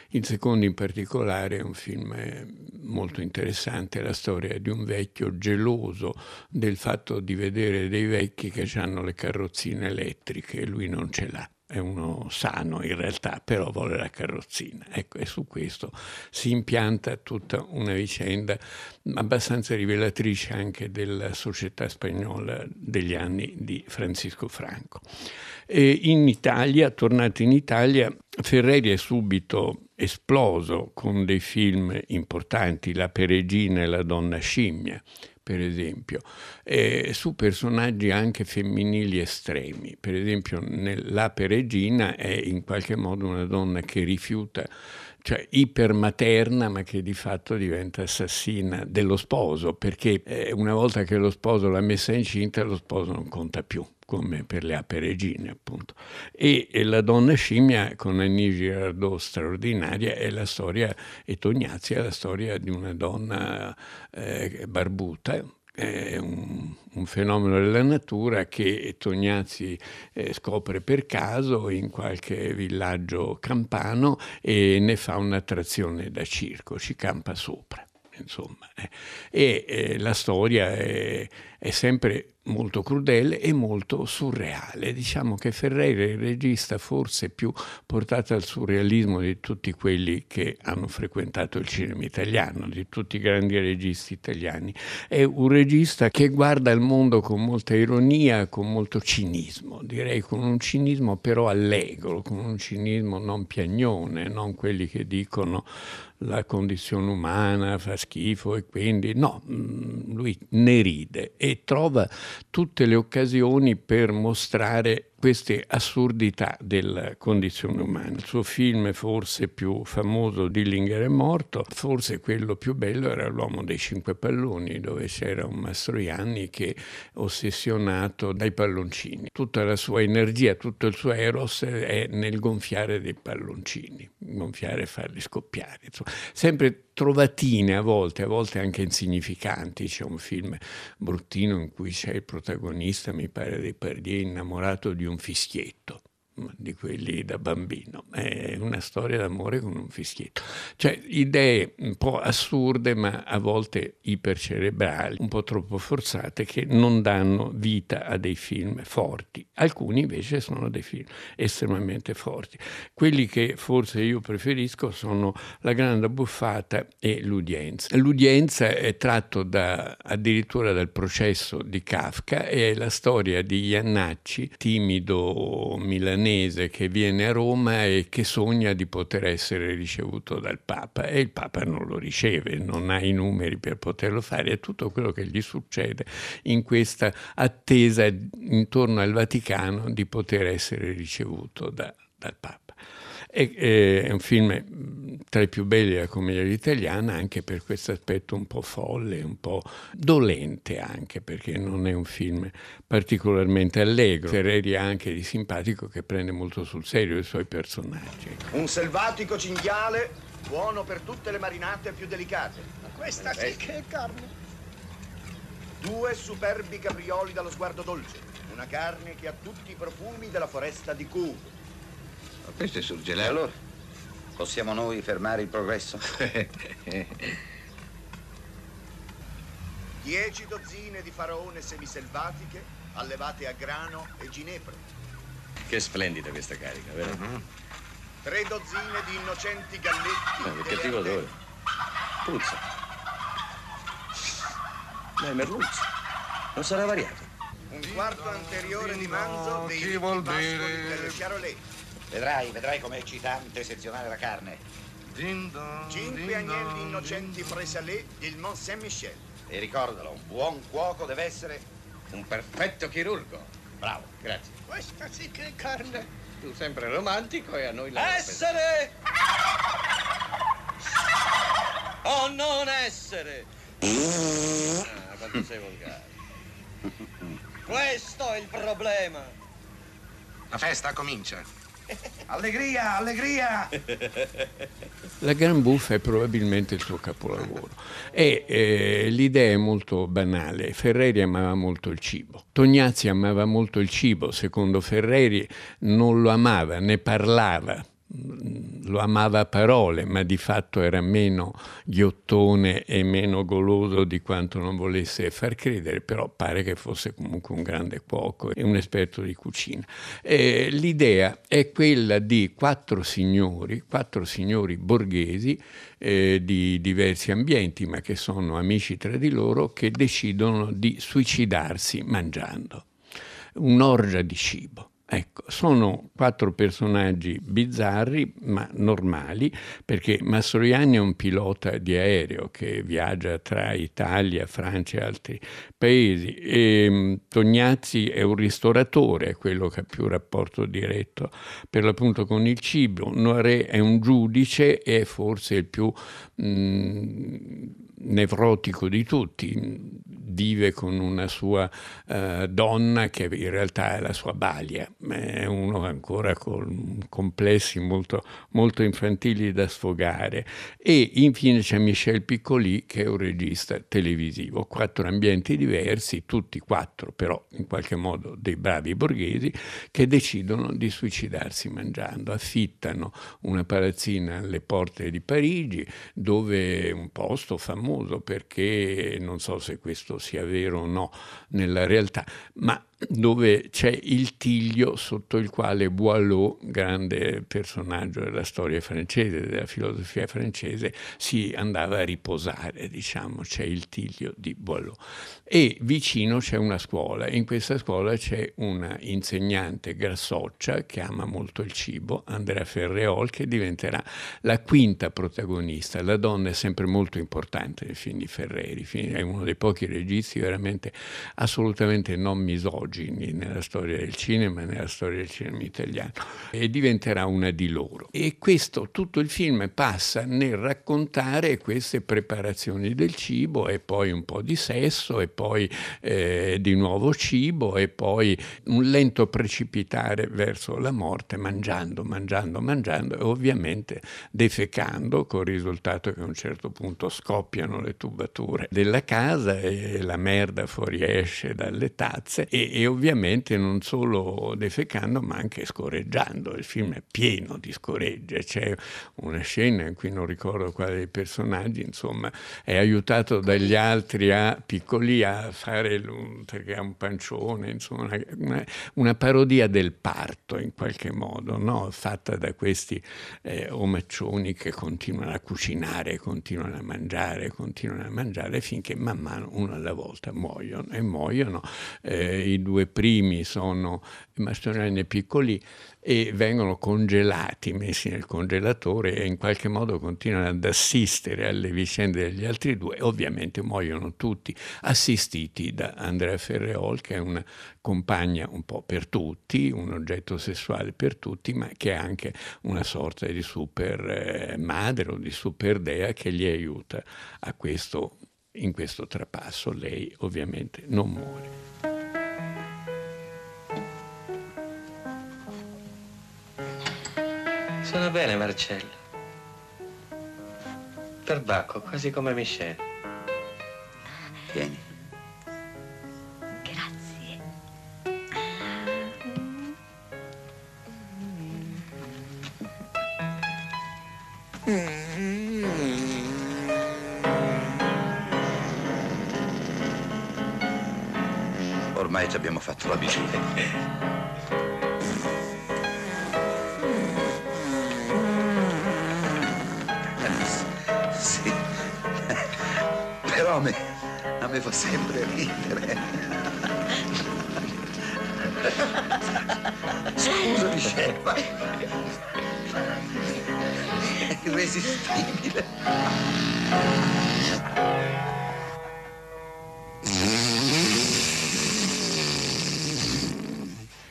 Il secondo in particolare è un film molto interessante, la storia di un vecchio geloso del fatto di vedere dei vecchi che hanno le carrozzine elettriche e lui non ce l'ha. È uno sano in realtà, però vuole la carrozzina. Ecco, e su questo si impianta tutta una vicenda abbastanza rivelatrice anche della società spagnola degli anni di Francisco Franco. E in Italia, tornato in Italia, Ferreri è subito esploso con dei film importanti, La Peregina e La Donna Scimmia, per esempio, eh, su personaggi anche femminili estremi. Per esempio, La Peregina è in qualche modo una donna che rifiuta cioè ipermaterna ma che di fatto diventa assassina dello sposo perché eh, una volta che lo sposo l'ha messa incinta lo sposo non conta più come per le ape regine appunto e, e la donna scimmia con Annie Girardot straordinaria è la storia e Tognazzi è la storia di una donna eh, barbuta è un, un, fenomeno della natura che Tognazzi eh, scopre per caso in qualche villaggio campano e ne fa un'attrazione da circo, ci campa sopra. Insomma, eh. e eh, la storia è, è sempre molto crudele e molto surreale. Diciamo che Ferreira è il regista forse più portato al surrealismo di tutti quelli che hanno frequentato il cinema italiano, di tutti i grandi registi italiani. È un regista che guarda il mondo con molta ironia, con molto cinismo, direi con un cinismo però allegro, con un cinismo non piagnone, non quelli che dicono la condizione umana fa schifo e quindi no, mm, lui ne ride e trova tutte le occasioni per mostrare queste assurdità della condizione umana. Il suo film forse più famoso, Dillinger è morto, forse quello più bello era L'uomo dei cinque palloni, dove c'era un Mastroianni che ossessionato dai palloncini. Tutta la sua energia, tutto il suo eros è nel gonfiare dei palloncini, gonfiare e farli scoppiare. Insomma, sempre trovatine a volte, a volte anche insignificanti. C'è un film bruttino in cui c'è il protagonista, mi pare dei Pardier, innamorato di un un fischietto di quelli da bambino, è una storia d'amore con un fischietto. Cioè idee un po' assurde ma a volte ipercerebrali, un po' troppo forzate che non danno vita a dei film forti. Alcuni invece sono dei film estremamente forti. Quelli che forse io preferisco sono La grande buffata e L'udienza. L'udienza è tratto da, addirittura dal processo di Kafka e è la storia di Iannacci, timido milanese milanese che viene a Roma e che sogna di poter essere ricevuto dal Papa e il Papa non lo riceve, non ha i numeri per poterlo fare, è tutto quello che gli succede in questa attesa intorno al Vaticano di poter essere ricevuto da, dal Papa. E, è un film tra i più belli della commedia italiana anche per questo aspetto un po' folle, un po' dolente anche perché non è un film particolarmente allegro. Ferreri ha anche di simpatico che prende molto sul serio i suoi personaggi. Un selvatico cinghiale buono per tutte le marinate più delicate. Ma questa sì che è carne. Due superbi caprioli dallo sguardo dolce. Una carne che ha tutti i profumi della foresta di Cuba. Ma questo è surgelare. Allora, possiamo noi fermare il progresso? Dieci dozzine di faraone semiselvatiche allevate a grano e ginepro. Che splendida questa carica, vero? Uh-huh. Tre dozzine di innocenti galletti. No, che cattivo odore. Puzza. Ma è merluzzo. Non sarà variato. Un quarto anteriore di manzo dei chi vuol bere delle Chiarolè. Vedrai, vedrai com'è eccitante sezionare la carne. Cinque agnelli innocenti presi a lei del Mont Saint-Michel. E ricordalo, un buon cuoco deve essere un perfetto chirurgo. Bravo, grazie. Questa sì che è carne. Tu sempre romantico e a noi la Essere! o non essere! Ah, quanto sei volgare. Questo è il problema. La festa comincia. Allegria, allegria! La Gran Buffa è probabilmente il suo capolavoro e eh, l'idea è molto banale. Ferreri amava molto il cibo. Tognazzi amava molto il cibo, secondo Ferreri non lo amava, ne parlava lo amava a parole, ma di fatto era meno ghiottone e meno goloso di quanto non volesse far credere, però pare che fosse comunque un grande cuoco e un esperto di cucina. E l'idea è quella di quattro signori, quattro signori borghesi eh, di diversi ambienti, ma che sono amici tra di loro, che decidono di suicidarsi mangiando un'orgia di cibo Ecco, sono quattro personaggi bizzarri ma normali perché Mastroianni è un pilota di aereo che viaggia tra Italia, Francia e altri paesi e mm, Tognazzi è un ristoratore, è quello che ha più rapporto diretto per l'appunto con il cibo, Noiré è un giudice e è forse il più mh, mm, nevrotico di tutti, vive con una sua uh, donna che in realtà è la sua balia, è uno ancora con complessi molto, molto infantili da sfogare. E infine c'è Michel Piccoli che è un regista televisivo, quattro ambienti diversi, tutti quattro però in qualche modo dei bravi borghesi che decidono di suicidarsi mangiando, affittano una palazzina alle porte di Parigi dove un posto famoso perché non so se questo sia vero o no nella realtà, ma dove c'è il Tiglio sotto il quale Boileau, grande personaggio della storia francese, della filosofia francese, si andava a riposare, diciamo, c'è il Tiglio di Boileau. E vicino c'è una scuola, in questa scuola c'è una insegnante grassoccia che ama molto il cibo, Andrea Ferreol, che diventerà la quinta protagonista. La donna è sempre molto importante nei film di Ferreri, è uno dei pochi registi veramente assolutamente non misogini nella storia del cinema e nella storia del cinema italiano e diventerà una di loro. E questo, tutto il film passa nel raccontare queste preparazioni del cibo e poi un po' di sesso e poi eh, di nuovo cibo e poi un lento precipitare verso la morte mangiando, mangiando, mangiando e ovviamente defecando con il risultato che a un certo punto scoppiano le tubature della casa e la merda fuoriesce dalle tazze e, e ovviamente non solo defecando ma anche scorreggiando. Il film è pieno di scoregge, c'è una scena in cui non ricordo quale dei personaggi, insomma, è aiutato dagli altri a piccoli a fare perché ha un pancione, insomma, una, una, parodia del parto in qualche modo, no? fatta da questi eh, omaccioni che continuano a cucinare, continuano a mangiare, continuano a mangiare finché man mano uno alla volta muoiono e muoiono. Eh, I due primi sono Mastroianni piccoli e vengono congelati, messi nel congelatore e in qualche modo continuano ad assistere alle vicende degli altri due. Ovviamente muoiono tutti, assistiti da Andrea Ferreol, che è una compagna un po' per tutti, un oggetto sessuale per tutti, ma che è anche una sorta di super eh, madre o di super dea che gli aiuta questo, in questo trapasso. Lei ovviamente non muore. Sono bene, Marcello. Perbacco, quasi come Michel. Vieni. Grazie. Ormai ci abbiamo fatto l'abitudine. Però a me, fa sempre ridere. Scusa, Michelle, ma è irresistibile.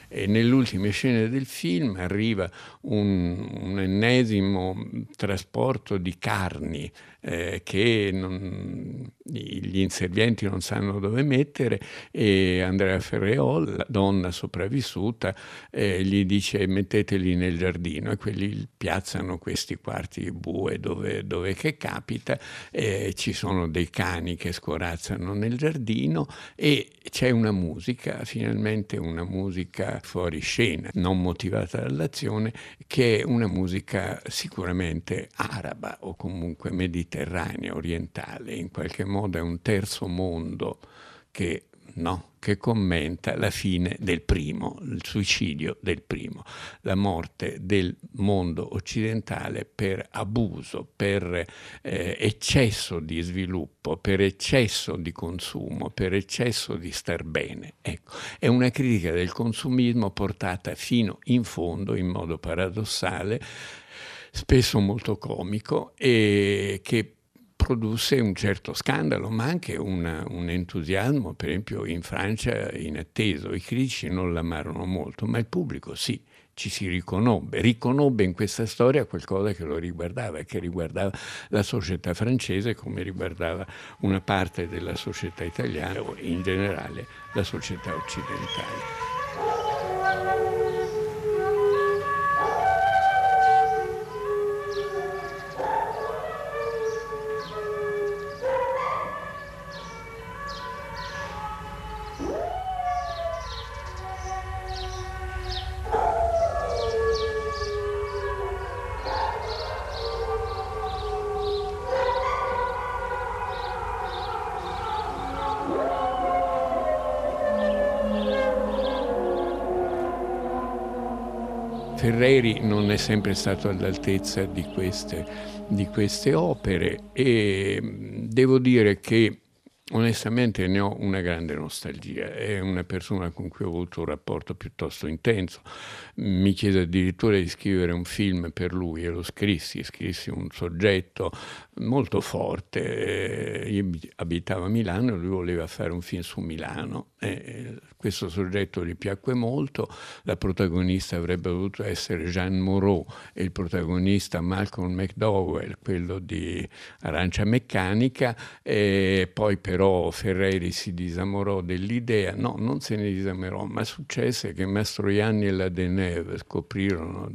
E nelle ultime scene del film arriva un, un ennesimo trasporto di carni eh, che non, gli inservienti non sanno dove mettere e Andrea Ferreol, la donna sopravvissuta, eh, gli dice metteteli nel giardino e quelli piazzano questi quarti bue dove, dove che capita, eh, ci sono dei cani che scorazzano nel giardino e c'è una musica, finalmente una musica fuori scena, non motivata dall'azione, che è una musica sicuramente araba o comunque mediterranea, orientale, in qualche modo è un terzo mondo che no? che commenta la fine del primo, il suicidio del primo, la morte del mondo occidentale per abuso, per eh, eccesso di sviluppo, per eccesso di consumo, per eccesso di star bene. Ecco, è una critica del consumismo portata fino in fondo, in modo paradossale, spesso molto comico, e che produsse un certo scandalo, ma anche una, un entusiasmo, per esempio in Francia inatteso. I critici non l'amarono molto, ma il pubblico sì, ci si riconobbe, riconobbe in questa storia qualcosa che lo riguardava, che riguardava la società francese come riguardava una parte della società italiana o in generale la società occidentale. Ferreri non è sempre stato all'altezza di queste, di queste opere e devo dire che Onestamente ne ho una grande nostalgia, è una persona con cui ho avuto un rapporto piuttosto intenso, mi chiese addirittura di scrivere un film per lui e lo scrissi, scrissi un soggetto molto forte, io abitavo a Milano e lui voleva fare un film su Milano, e questo soggetto gli piacque molto, la protagonista avrebbe dovuto essere Jeanne Moreau e il protagonista Malcolm McDowell, quello di Arancia Meccanica, e poi per però Ferreri si disamorò dell'idea, no, non se ne disamorò, ma successe che Mastroianni e la Deneuve scoprirono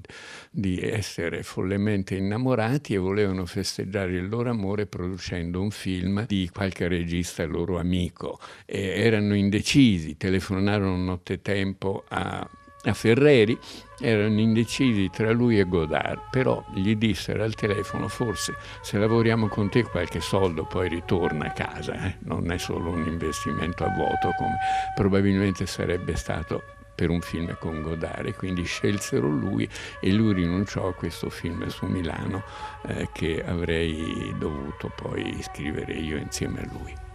di essere follemente innamorati e volevano festeggiare il loro amore producendo un film di qualche regista loro amico. E erano indecisi, telefonarono nottetempo a a Ferreri erano indecisi tra lui e Godard, però gli dissero al telefono forse se lavoriamo con te qualche soldo poi ritorna a casa, eh? non è solo un investimento a vuoto come probabilmente sarebbe stato per un film con Godard quindi scelsero lui e lui rinunciò a questo film su Milano eh, che avrei dovuto poi scrivere io insieme a lui.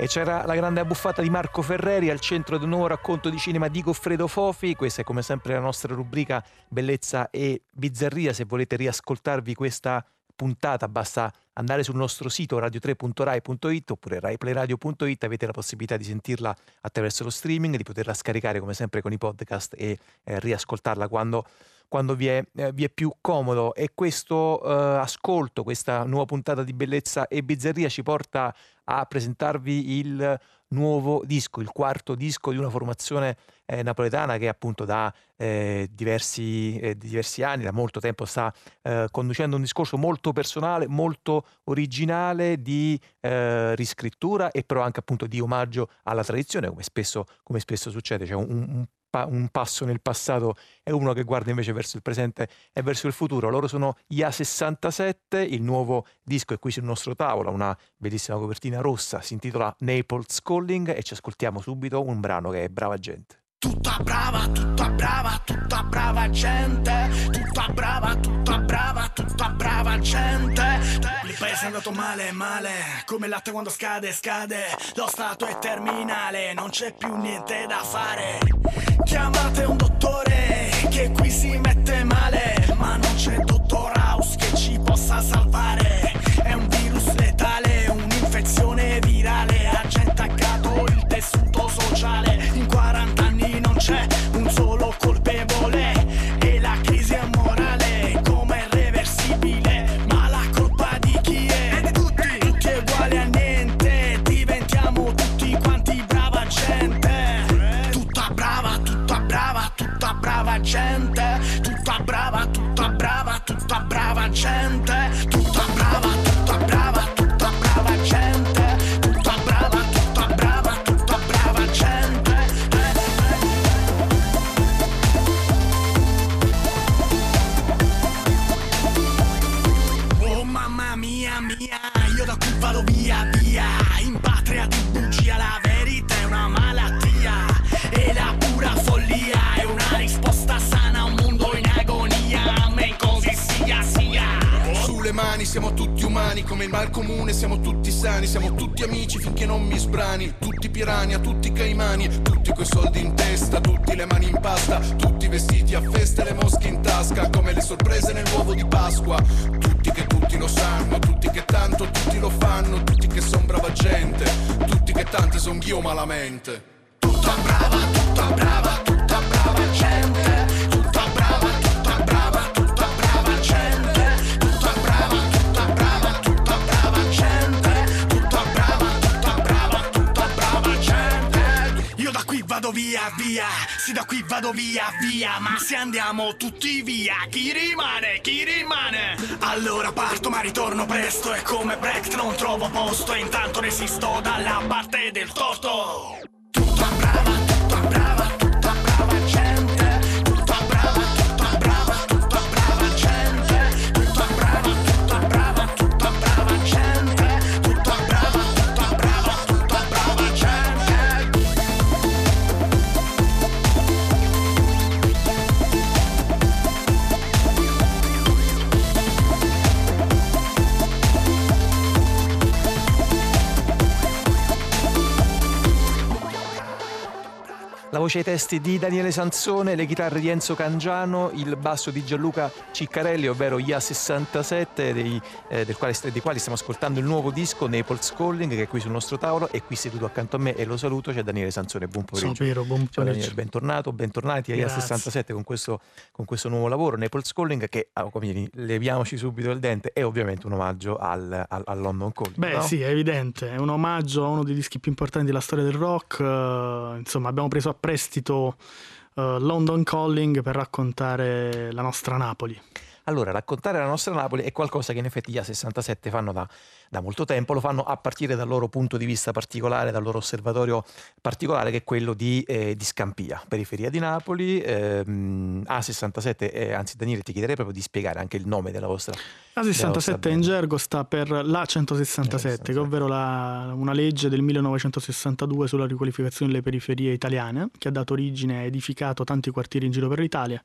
E c'era la grande abbuffata di Marco Ferreri al centro di un nuovo racconto di cinema di Goffredo Fofi. Questa è come sempre la nostra rubrica Bellezza e Bizzarria. Se volete riascoltarvi questa puntata basta andare sul nostro sito radio3.rai.it oppure raiplayradio.it avete la possibilità di sentirla attraverso lo streaming, di poterla scaricare come sempre con i podcast e eh, riascoltarla quando, quando vi, è, eh, vi, è, più comodo. E questo eh, ascolto, questa nuova puntata di bellezza e bizzarria ci porta a presentarvi il nuovo disco, il quarto disco di una formazione eh, napoletana che appunto da eh, diversi, eh, diversi, anni, da molto tempo sta eh, conducendo un discorso molto personale, molto originale di eh, riscrittura e però anche appunto di omaggio alla tradizione, come spesso, come spesso succede, cioè un, un un passo nel passato e uno che guarda invece verso il presente e verso il futuro. Loro sono gli A67, il nuovo disco è qui sul nostro tavolo, una bellissima copertina rossa, si intitola Naples Calling e ci ascoltiamo subito un brano che è Brava Gente. Tutta brava, tutta brava, tutta brava gente. Tutta brava, tutta brava, tutta brava gente. Il paese è andato male, male. Come il latte quando scade, scade. Lo stato è terminale, non c'è più niente da fare. Chiamate un dottore che qui si mette male. Ma non c'è dottor House che ci possa salvare. È un virus letale, un'infezione virale. Ha già intaccato il tessuto sociale. In 40 anni non c'è un solo colpevole. E la crisi è morale, come irreversibile. Ma la colpa di chi è? Di tutti, tutti è uguale a niente. Diventiamo tutti quanti brava gente. Tutta brava, tutta brava, tutta brava gente. Tutta brava, tutta brava, tutta brava gente. Siamo tutti umani, come il mal comune siamo tutti sani, siamo tutti amici finché non mi sbrani, tutti piranha, tutti caimani, tutti coi soldi in testa, tutti le mani in pasta, tutti vestiti a festa e le mosche in tasca, come le sorprese nell'uovo di Pasqua, tutti che tutti lo sanno, tutti che tanto tutti lo fanno, tutti che son brava gente, tutti che tante son io malamente. Tutta brava, tutta brava, tutta vado via, via. Sì, da qui vado via, via. Ma se andiamo tutti via, chi rimane? Chi rimane? Allora parto, ma ritorno presto. E come Brecht non trovo posto. E intanto resisto dalla parte del torto. Voce ai testi di Daniele Sansone, le chitarre di Enzo Cangiano, il basso di Gianluca Ciccarelli, ovvero IA67, dei, eh, del quale, dei quali stiamo ascoltando il nuovo disco Naples Calling, che è qui sul nostro tavolo, e qui seduto accanto a me e lo saluto, c'è Daniele Sansone, buon pomeriggio. Sono Piero, buon Ciao Daniele, pomeriggio. bentornato, bentornati a IA67 con questo, con questo nuovo lavoro, Naples Calling, che, ah, come leviamoci subito il dente, è ovviamente un omaggio al, al- al London Calling. Beh no? sì, è evidente, è un omaggio a uno dei dischi più importanti della storia del rock, eh, insomma abbiamo preso a prestito eh, London Calling per raccontare la nostra Napoli. Allora, raccontare la nostra Napoli è qualcosa che in effetti gli A67 fanno da, da molto tempo, lo fanno a partire dal loro punto di vista particolare, dal loro osservatorio particolare che è quello di, eh, di Scampia, periferia di Napoli. ehm, A67, eh, anzi Daniele ti chiederei proprio di spiegare anche il nome della vostra... La della vostra 67 in gergo sta per la 167, che ovvero la- una legge del 1962 sulla riqualificazione delle periferie italiane, che ha dato origine e edificato tanti quartieri in giro per l'Italia.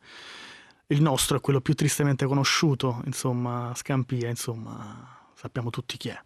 Il nostro è quello più tristemente conosciuto, insomma, Scampia, insomma, sappiamo tutti chi è.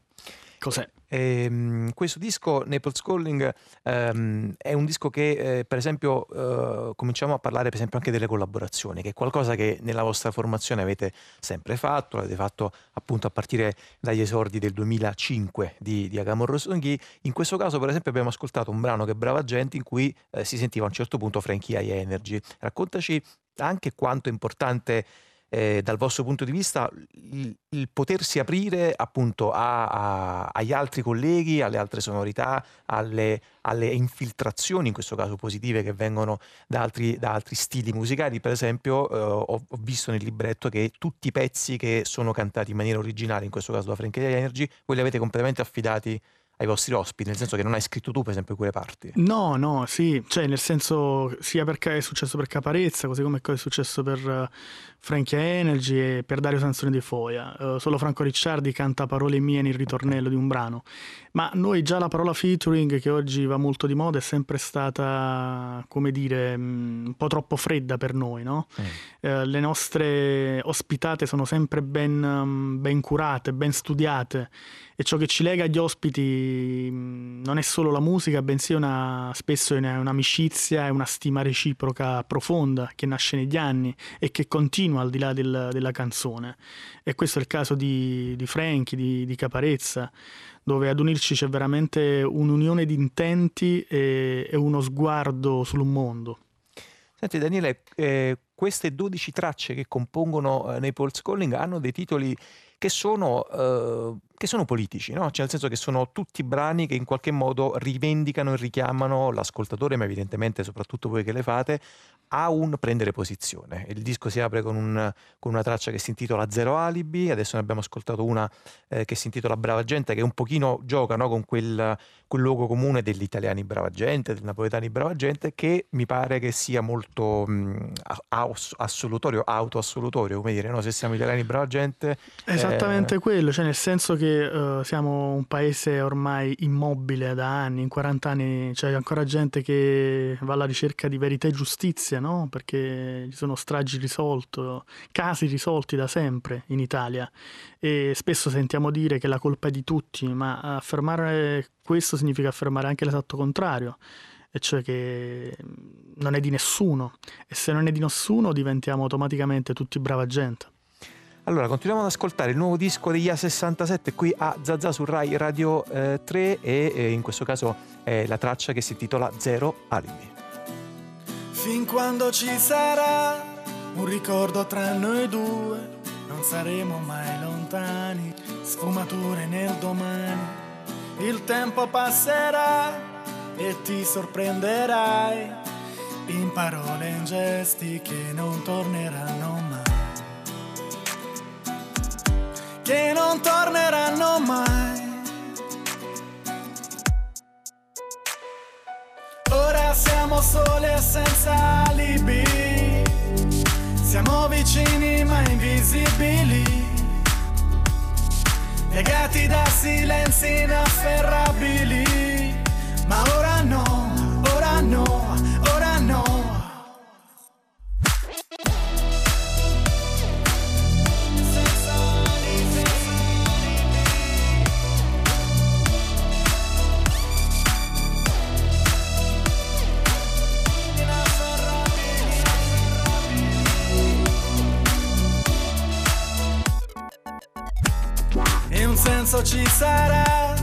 Cos'è? Ehm, questo disco, Naples Calling, ehm, è un disco che, eh, per esempio, eh, cominciamo a parlare per esempio anche delle collaborazioni, che è qualcosa che nella vostra formazione avete sempre fatto, l'avete fatto appunto a partire dagli esordi del 2005 di, di Agamor Rossonghi. In questo caso, per esempio, abbiamo ascoltato un brano che è Brava Gente in cui eh, si sentiva a un certo punto Frankie High Energy. Raccontaci anche quanto è importante eh, dal vostro punto di vista il, il potersi aprire appunto a- a- agli altri colleghi, alle altre sonorità, alle, alle infiltrazioni, in questo caso positive, che vengono da altri, da altri stili musicali. Per esempio, eh, ho, ho visto nel libretto che tutti i pezzi che sono cantati in maniera originale, in questo caso da Frankie Energy, voi li avete completamente affidati ai vostri ospiti, nel senso che non hai scritto tu, per esempio, quelle parti. No, no, sì, cioè nel senso sia perché è successo per Caparezza, così come è successo per eh, Frankie Energy e per Dario Sansone di Foia. Eh, solo Franco Ricciardi canta parole mie nel ritornello di un brano. Ma noi già la parola featuring, che oggi va molto di moda, è sempre stata, come dire, mh, un po' troppo fredda per noi, no? Eh, le nostre ospitate sono sempre ben, um, ben curate, ben studiate e ciò che ci lega agli ospiti mh, non è solo la musica, bensì una, spesso è una- un'amicizia e una stima reciproca profonda che nasce negli anni e che continua al di là del- della canzone. E questo è il caso di, di Frankie, di, di Caparezza, dove ad unirci c'è veramente un'unione di intenti e, e uno sguardo sul mondo. Senti Daniele, eh, queste 12 tracce che compongono eh, Naples Calling hanno dei titoli che sono, eh, che sono politici, no? Cioè nel senso che sono tutti brani che in qualche modo rivendicano e richiamano l'ascoltatore, ma evidentemente soprattutto voi che le fate, a un prendere posizione. Il disco si apre con, un- con una traccia che si intitola Zero Alibi, adesso ne abbiamo ascoltato una eh, che si intitola Brava Gente, che un pochino gioca no, con quel, quel luogo comune degli italiani brava gente, dei napoletani brava gente, che mi pare che sia molto mh, a- aus- assolutorio, autoassolutorio, come dire, no? se siamo italiani brava gente... È Esattamente eh, quello, cioè nel senso che eh, siamo un paese ormai immobile da anni, in 40 anni c'è ancora gente che va alla ricerca di verità e giustizia no? Perché ci sono stragi risolti, casi risolti da sempre in Italia e spesso sentiamo dire che la colpa è di tutti, ma affermare questo significa affermare anche l'esatto contrario e cioè che non è di nessuno e se non è di nessuno diventiamo automaticamente tutti brava gente. Allora, continuiamo ad ascoltare il nuovo disco degli A67 qui a Zazà su Rai Radio eh, 3 e eh, in questo caso è la traccia che si intitola Zero Alibi. Fin quando ci sarà un ricordo tra noi due, non saremo mai lontani, sfumature nel domani. Il tempo passerà e ti sorprenderai in parole e in gesti che non torneranno mai. Che non torneranno mai. Ora siamo soli e senza alibi, siamo vicini ma invisibili, legati da silenzi inafferrabili, ma ora senso ci sarà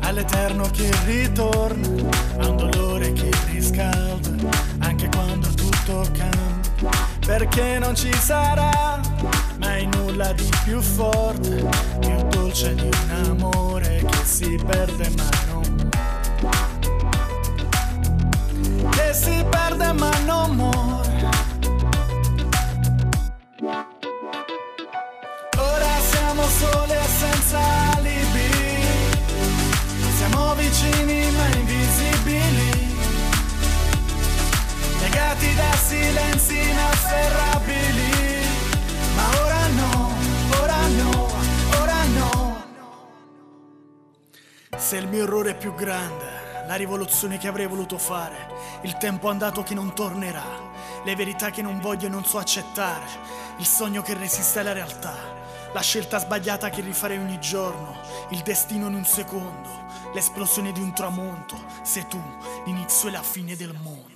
all'eterno che ritorna, a un dolore che riscalda, anche quando tutto cambia, perché non ci sarà mai nulla di più forte, più dolce di un amore che si perde ma non che si perde ma non muore. Ora siamo soli vicini ma invisibili, legati da silenzi inafferrabili, ma ora no, ora no, ora no. Se il mio errore è più grande, la rivoluzione che avrei voluto fare, il tempo andato che non tornerà, le verità che non voglio e non so accettare, il sogno che resiste alla realtà, la scelta sbagliata che rifarei ogni giorno, il destino in un secondo l'esplosione di un tramonto, sei tu l'inizio e la fine del mondo.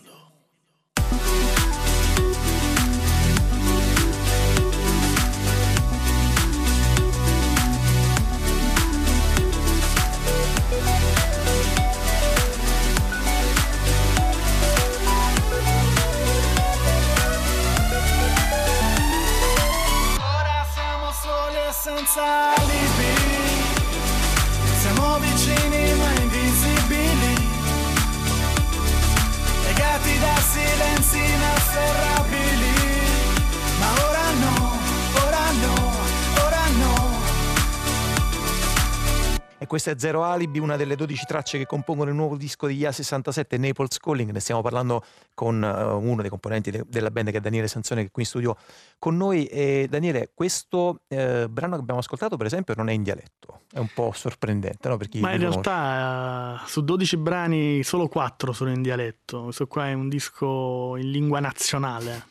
Senza alibi. Siamo vicini ma invisibili, legati da silenzi inafferrabili, questa è Zero Alibi, una delle 12 tracce che compongono il nuovo disco di IA67 Naples Calling. Ne stiamo parlando con uh, uno dei componenti de- della band che è Daniele Sansone che è qui in studio con noi. E Daniele, questo eh, brano che abbiamo ascoltato per esempio non è in dialetto, è un po' sorprendente, no? Ma in realtà uh, su 12 brani solo 4 sono in dialetto, questo qua è un disco in lingua nazionale.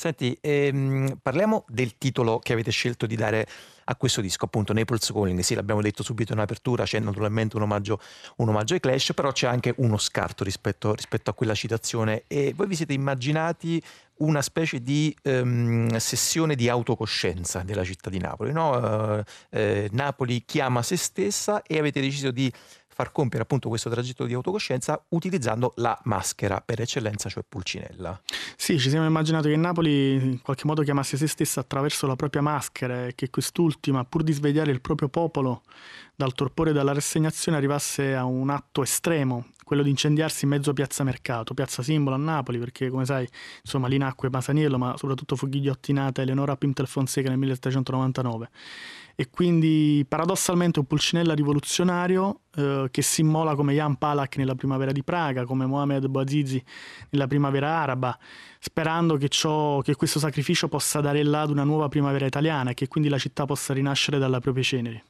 Senti, ehm, parliamo del titolo che avete scelto di dare a questo disco, appunto Naples Calling. Sì, l'abbiamo detto subito in apertura, c'è naturalmente un omaggio, un omaggio ai Clash, però c'è anche uno scarto rispetto, rispetto a quella citazione. E voi vi siete immaginati una specie di um, sessione di autocoscienza della città di Napoli. No? Uh, eh, Napoli chiama se stessa e avete deciso di far compiere appunto questo tragitto di autocoscienza utilizzando la maschera per eccellenza, cioè Pulcinella. Sì, ci siamo immaginati che Napoli in qualche modo chiamasse se stessa attraverso la propria maschera e che quest'ultima, pur di svegliare il proprio popolo dal torpore e dalla rassegnazione, arrivasse a un atto estremo, quello di incendiarsi in mezzo a Piazza Mercato, piazza simbolo a Napoli, perché come sai, insomma, lì nacque Masaniello, ma soprattutto fu ghigliottinata Eleonora Pimentel Fonseca nel 1799 e quindi paradossalmente un Pulcinella rivoluzionario eh, che si immola come Jan Palak nella primavera di Praga, come Mohamed Bouazizi nella primavera araba, sperando che, ciò, che questo sacrificio possa dare là ad una nuova primavera italiana e che quindi la città possa rinascere dalle proprie ceneri.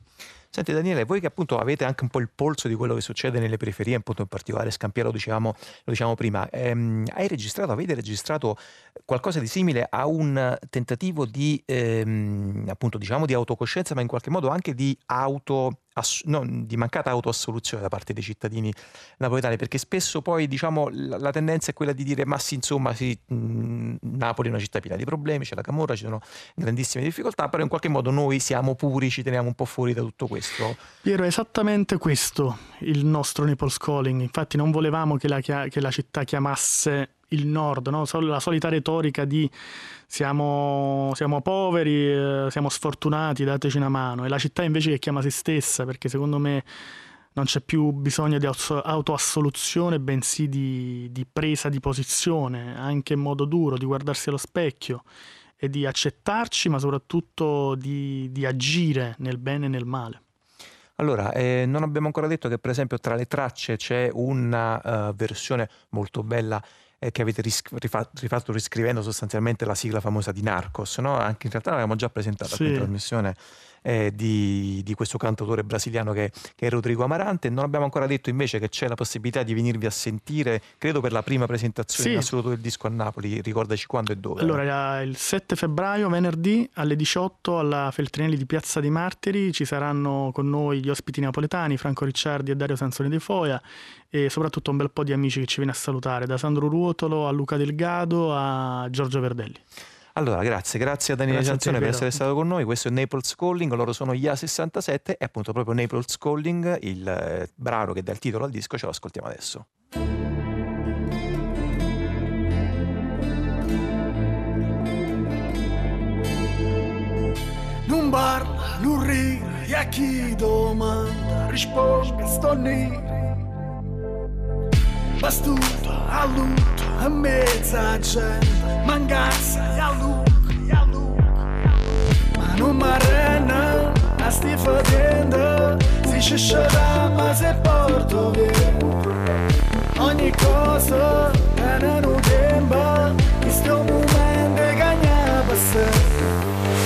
Senti Daniele, voi che appunto avete anche un po' il polso di quello che succede nelle periferie, appunto in particolare Scampiero, lo dicevamo, lo dicevamo prima, ehm, hai registrato, avete registrato qualcosa di simile a un tentativo di, ehm, appunto, diciamo di autocoscienza, ma in qualche modo anche di auto ass- no, di mancata autoassoluzione da parte dei cittadini napoletani, perché spesso poi diciamo, la, la tendenza è quella di dire ma sì, insomma, sì, mh, Napoli è una città piena di problemi, c'è la Camorra, ci sono grandissime difficoltà, però in qualche modo noi siamo puri, ci teniamo un po' fuori da tutto questo. Piero, è esattamente questo il nostro Naples Calling, infatti non volevamo che la, che la città chiamasse il nord, no? la solita retorica di siamo, siamo poveri, eh, siamo sfortunati, dateci una mano. E la città invece che chiama se stessa, perché secondo me non c'è più bisogno di autoassoluzione, bensì di, di presa di posizione, anche in modo duro, di guardarsi allo specchio e di accettarci, ma soprattutto di, di agire nel bene e nel male. Allora, eh, non abbiamo ancora detto che per esempio tra le tracce c'è una uh, versione molto bella eh, che avete ris- rifatto riscrivendo sostanzialmente la sigla famosa di Narcos, no? Anche in realtà l'avevamo già presentata sì. in trasmissione eh, di, di, questo cantautore brasiliano che, che, è Rodrigo Amarante. Non abbiamo ancora detto invece che c'è la possibilità di venirvi a sentire, credo per la prima presentazione sì. in assoluto del disco a Napoli. Ricordaci quando e dove. Allora, il 7 febbraio, venerdì alle 18 alla Feltrinelli di Piazza dei Martiri ci saranno con noi gli ospiti napoletani, Franco Ricciardi e Dario Sansoni di Foia e soprattutto un bel po' di amici che ci viene a salutare, da Sandro Ruotolo a Luca Delgado a Giorgio Verdelli. Allora, grazie, grazie a Daniele Gianzone per essere stato con noi. Questo è Naples Calling, loro sono gli A67 e appunto proprio Naples Calling, il eh, brano che dà il titolo al disco, ce lo ascoltiamo adesso. Non parla, non ride, e a chi domanda risponde sto nero Bastuto, a lutto, a mezza gente Mancanza, a luca, a luca Ma non mi arrena, a sti fatendo Si scescerà ma se porto via. Ogni cosa è un tempo Questo momento che ne passa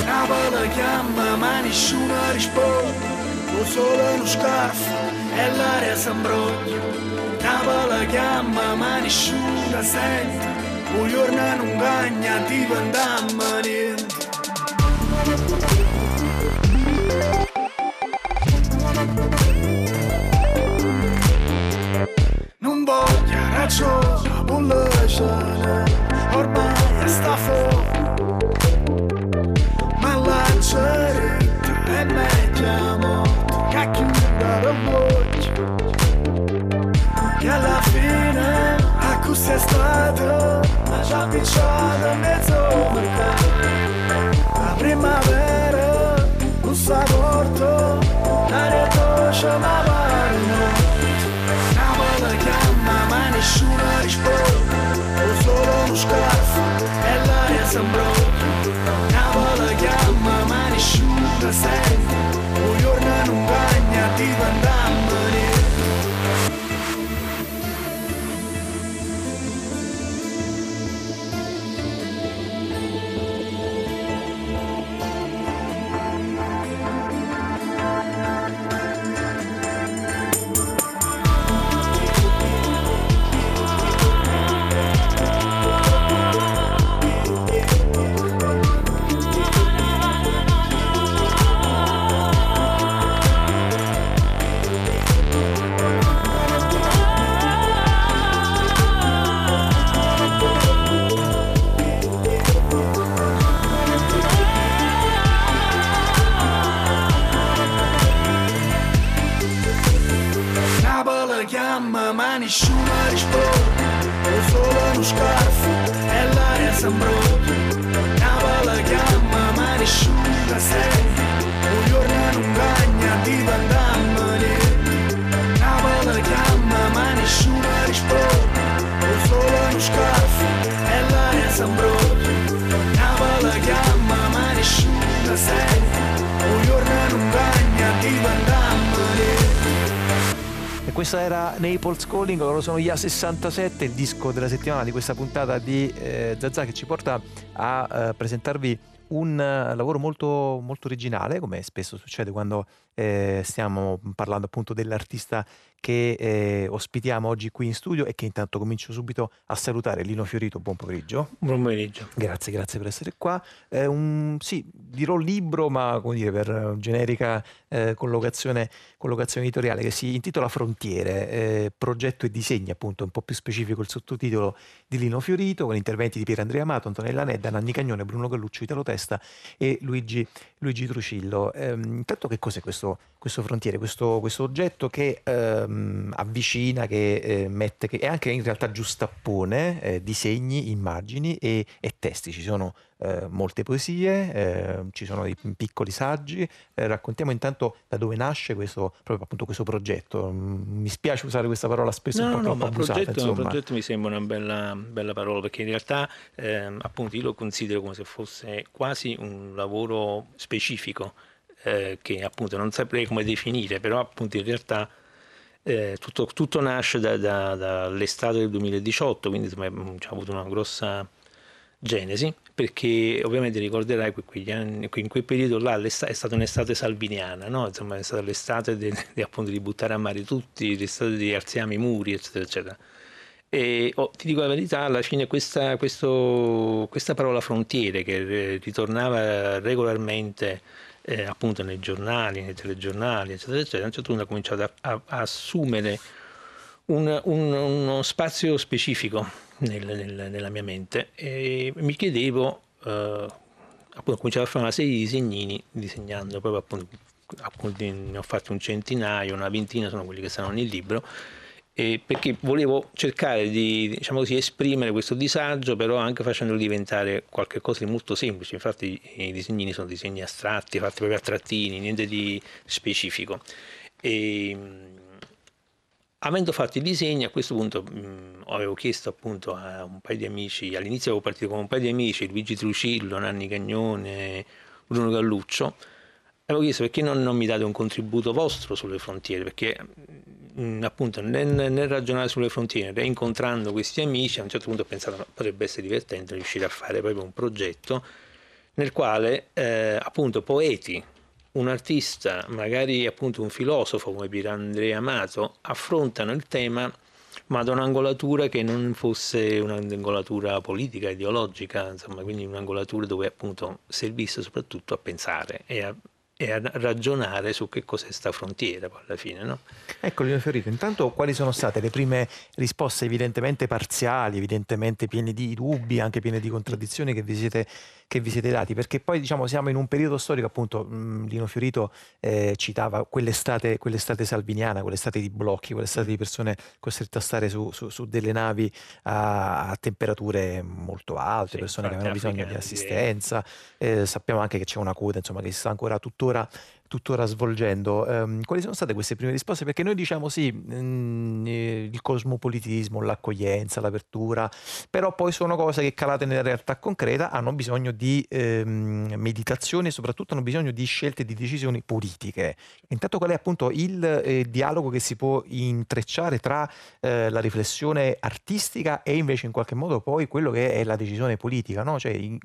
Napoli chiama ma nessuno risponde Lo sole non scarfa e l'aria s'ambroglia. Napoli chiama ma nessuno sente. Un giorno non gagna diventiamo niente. Non voglio ragione, bullacciare Ormai sta fuori. Ma la ceretta è Che chiudere il voglio che alla fine a così è stato ma già picciato mezzo mercato la primavera non sa porto l'aria dolce ma marina Napoli chiama ma nessuno risponde o solo uno scarfo e l'aria sembra Napoli chiama ma nessuno sente Calling, loro sono gli A67, il disco della settimana di questa puntata di eh, Zazà che ci porta a eh, presentarvi un uh, lavoro molto, molto originale, come spesso succede quando eh, stiamo parlando appunto dell'artista che eh, ospitiamo oggi qui in studio e che intanto comincio subito a salutare Lino Fiorito, buon pomeriggio. Buon pomeriggio. Grazie, grazie per essere qua. Eh, un, sì, dirò libro, ma come dire, per generica eh, collocazione, collocazione, editoriale, che si intitola Frontiere, eh, progetto e disegni, appunto, un po' più specifico il sottotitolo di Lino Fiorito, con interventi di Pier Andrea Amato, Antonella Nedda, Nanni Cagnone, Bruno Galluccio, Italo Testa e Luigi, Luigi Trucillo. Ehm, intanto che cos'è questo, questo Frontiere, questo, questo oggetto che... Ehm, avvicina, che eh, mette, che anche in realtà giustappone eh, disegni, immagini e, e, testi. Ci sono eh, molte poesie, eh, ci sono dei piccoli saggi. Eh, raccontiamo intanto da dove nasce questo, proprio appunto questo progetto. Mm, mi spiace usare questa parola spesso no, un po' no, troppo ma abusata. Progetto, progetto mi sembra una bella, bella parola perché in realtà ehm, appunto io lo considero come se fosse quasi un lavoro specifico. Eh, che appunto non saprei come definire, però appunto in realtà eh, tutto, tutto, nasce da, da, dall'estate del 2018, quindi insomma, mm, ha avuto una grossa genesi, perché ovviamente ricorderai che anni, in quel periodo là è stata un'estate salviniana, no? insomma, è stata l'estate de, de, appunto, di buttare a mare tutti, l'estate di alziamo i muri, eccetera, eccetera. E oh, ti dico la verità, alla fine questa, questo, questa parola frontiere che ritornava regolarmente eh, appunto nei giornali, nei telegiornali, eccetera, eccetera, a un certo punto ha cominciato a, a, a assumere un, un, uno spazio specifico nel, nel, nella mia mente e mi chiedevo, eh, appunto ho cominciato a fare una serie di disegnini disegnando proprio appunto, appunto ne ho fatto un centinaio, una ventina sono quelli che stanno nel libro eh, perché volevo cercare di diciamo così, esprimere questo disagio, però anche facendolo diventare qualcosa di molto semplice. Infatti i disegnini sono disegni astratti, fatti proprio a trattini, niente di specifico. E, avendo fatto i disegni, a questo punto mh, avevo chiesto appunto a un paio di amici, all'inizio avevo partito con un paio di amici, Luigi Trucillo, Nanni Cagnone, Bruno Galluccio, avevo chiesto perché non, non mi date un contributo vostro sulle frontiere, perché mh, appunto nel, nel, ragionare sulle frontiere, incontrando questi amici, a un certo punto ho pensato che potrebbe essere divertente riuscire a fare proprio un progetto nel quale eh, appunto poeti, un artista, magari appunto un filosofo come Pierandrea Amato, affrontano il tema ma da un'angolatura che non fosse un'angolatura politica, ideologica, insomma, quindi un'angolatura dove appunto servisse soprattutto a pensare e a e a ragionare su che cos'è sta frontiera poi alla fine. No? Ecco Lino Fiorito, intanto quali sono state le prime risposte evidentemente parziali, evidentemente piene di dubbi, anche piene di contraddizioni che vi siete, che vi siete dati? Perché poi diciamo siamo in un periodo storico, appunto Lino Fiorito eh, citava quell'estate, quell'estate salviniana, quell'estate di blocchi, quell'estate di persone costrette a stare su, su, su delle navi a, a, temperature molto alte, sì, persone che avevano bisogno di assistenza, eh, sappiamo anche che c'è una coda insomma, che si sta ancora tuttora tuttora, tuttora svolgendo. Um, quali sono state queste prime risposte? Perché noi diciamo sì, mh, mm, eh, il cosmopolitismo, l'accoglienza, l'apertura, però poi sono cose che calate nella realtà concreta hanno bisogno di ehm, meditazione e soprattutto hanno bisogno di scelte di decisioni politiche. Intanto qual è appunto il eh, dialogo che si può intrecciare tra eh, la riflessione artistica e invece in qualche modo poi quello che è la decisione politica, no? Cioè, in,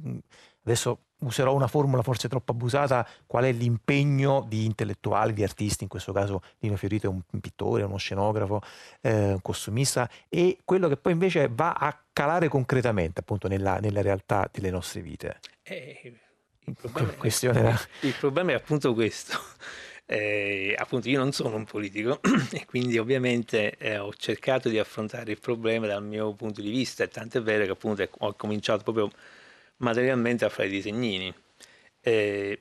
adesso userò una formula forse troppo abusata, qual è l'impegno di intellettuali, di artisti, in questo caso Lino Fiorito è un pittore, uno scenografo, eh, un costumista, e quello che poi invece va a calare concretamente appunto nella, nella realtà delle nostre vite. Eh, il, problema è, il, problema è, appunto questo. Eh, appunto io non sono un politico e quindi ovviamente eh, ho cercato di affrontare il problema dal mio punto di vista tanto è vero che appunto ho cominciato proprio materialmente a fare i disegnini. Eh,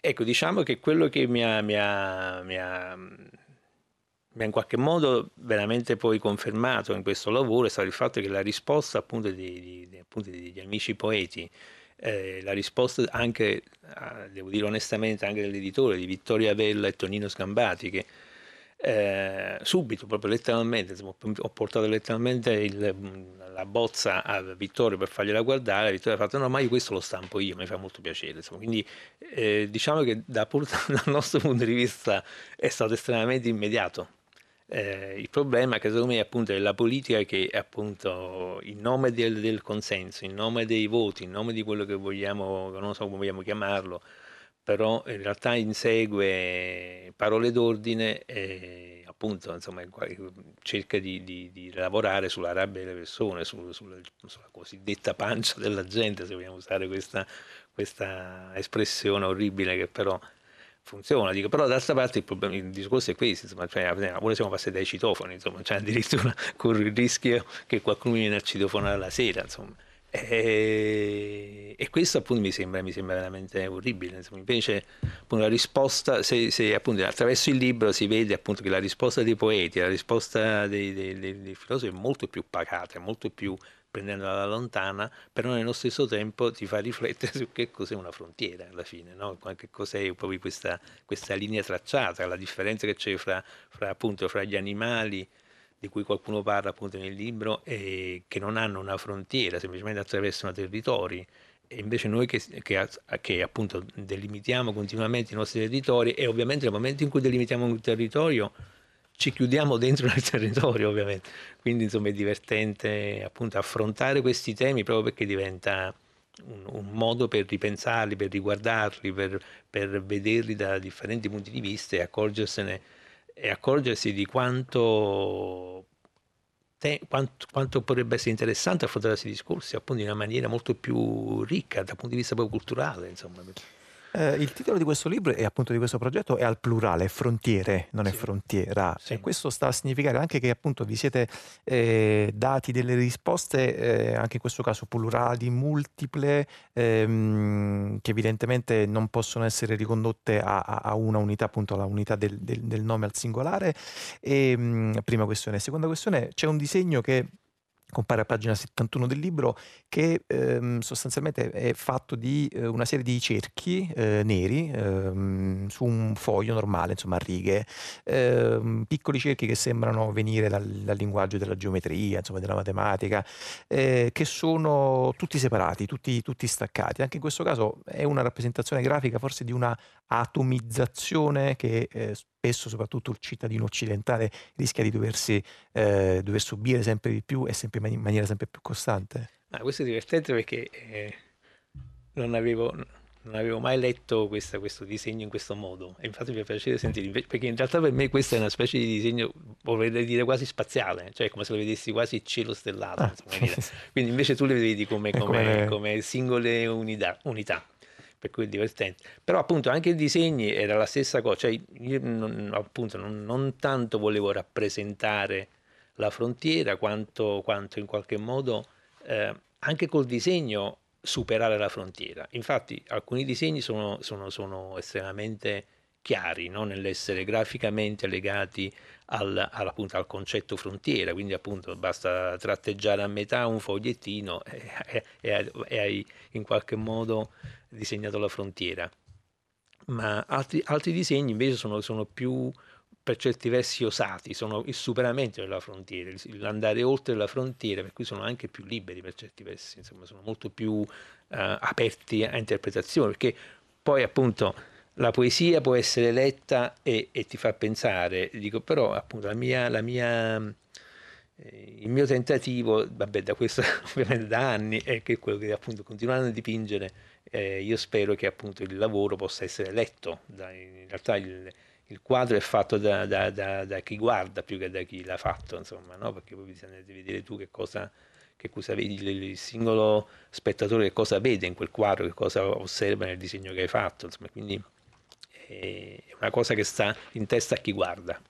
ecco, diciamo che quello che mi ha, mi, ha, mi, ha, mi ha, in qualche modo veramente poi confermato in questo lavoro è stato il fatto che la risposta appunto, di, di, appunto degli amici poeti, eh, la risposta anche, devo dire onestamente, anche dell'editore di Vittoria Vella e Tonino Sgambati, che eh, subito, proprio letteralmente, ho portato letteralmente il, la bozza a Vittorio per fargliela guardare, Vittorio ha fatto no ma io questo lo stampo io, mi fa molto piacere, insomma. quindi eh, diciamo che da, dal nostro punto di vista è stato estremamente immediato Eh, il problema che secondo me appunto è la politica che appunto in nome del, del, consenso, in nome dei voti, in nome di quello che vogliamo, non so come vogliamo chiamarlo, però in realtà insegue parole d'ordine e appunto insomma, cerca di, di, di, lavorare sulla rabbia delle persone, su, sulla, sulla, cosiddetta pancia della gente, se vogliamo usare questa, questa espressione orribile che però funziona. Dico, però d'altra parte il, problema, il discorso è questo, insomma, cioè, ora siamo passati dai citofoni, insomma, cioè addirittura con il rischio che qualcuno viene a citofonare la sera, insomma. E, e, questo appunto mi sembra, mi sembra veramente orribile. Insomma, invece appunto, la risposta, se, se appunto, attraverso il libro si vede appunto che la risposta dei poeti, la risposta dei, dei, dei, dei filosofi è molto più pacata, è molto più prendendola alla lontana, però nello stesso tempo ti fa riflettere su che cos'è una frontiera alla fine, no? che cos'è proprio questa, questa, linea tracciata, la differenza che c'è fra, fra, appunto, fra gli animali di cui qualcuno parla appunto nel libro e che non hanno una frontiera, semplicemente attraversano territori. E invece noi che, che, che, appunto delimitiamo continuamente i nostri territori e ovviamente nel momento in cui delimitiamo un territorio ci chiudiamo dentro nel territorio ovviamente, quindi insomma è divertente appunto affrontare questi temi proprio perché diventa un, un modo per ripensarli, per riguardarli, per, per, vederli da differenti punti di vista e accorgersene e accorgersi di quanto, te, quanto, quanto potrebbe essere interessante affrontare questi discorsi appunto in una maniera molto più ricca dal punto di vista proprio culturale insomma. Eh, il titolo di questo libro e appunto di questo progetto è al plurale, frontiere, non sì. è frontiera. Sì. E questo sta a significare anche che appunto vi siete eh, dati delle risposte, eh, anche in questo caso plurali, multiple, ehm, che evidentemente non possono essere ricondotte a, a una unità, appunto alla unità del, del, del nome al singolare. E, mh, prima questione. Seconda questione, c'è un disegno che compare a pagina 71 del libro, che ehm, sostanzialmente è fatto di eh, una serie di cerchi eh, neri ehm, su un foglio normale, insomma a righe, ehm, piccoli cerchi che sembrano venire dal, dal, linguaggio della geometria, insomma della matematica, eh, che sono tutti separati, tutti, tutti staccati. Anche in questo caso è una rappresentazione grafica forse di una atomizzazione che eh, spesso soprattutto il cittadino occidentale rischia di doversi, eh, dover subire sempre di più e sempre in maniera sempre più costante. Ah, questo è divertente perché eh, non, avevo, non, avevo, mai letto questa, questo disegno in questo modo e infatti mi fa piacere sentire, perché in realtà per me questo è una specie di disegno, vorrei dire quasi spaziale, cioè come se lo vedessi quasi il cielo stellato, ah. quindi invece tu le vedi come, come, come, come singole unità. unità per cui è divertente. Però appunto anche i disegni era la stessa cosa, cioè io non, appunto non, non tanto volevo rappresentare la frontiera quanto, quanto in qualche modo eh, anche col disegno superare la frontiera. Infatti alcuni disegni sono, sono, sono estremamente chiari no? nell'essere graficamente legati al, al, appunto, al, concetto frontiera, quindi appunto basta tratteggiare a metà un fogliettino e, e, e, e hai in qualche modo disegnato la frontiera. Ma altri, altri disegni invece sono, sono, più per certi versi osati, sono il superamento della frontiera, l'andare oltre la frontiera, per cui sono anche più liberi per certi versi, insomma sono molto più uh, aperti a interpretazione, perché poi appunto la poesia può essere letta e, e ti fa pensare, dico però appunto la mia, la mia, eh, il mio tentativo, vabbè da questo ovviamente da anni, è che quello che appunto continuando a dipingere, eh, io spero che appunto il lavoro possa essere letto, da, in realtà il, il quadro è fatto da, da, da, chi guarda più che da chi l'ha fatto, insomma, no? perché poi bisogna vedere tu che cosa, che cosa vedi, il singolo spettatore che cosa vede in quel quadro, che cosa osserva nel disegno che hai fatto, insomma, quindi è una cosa che sta in testa a chi guarda.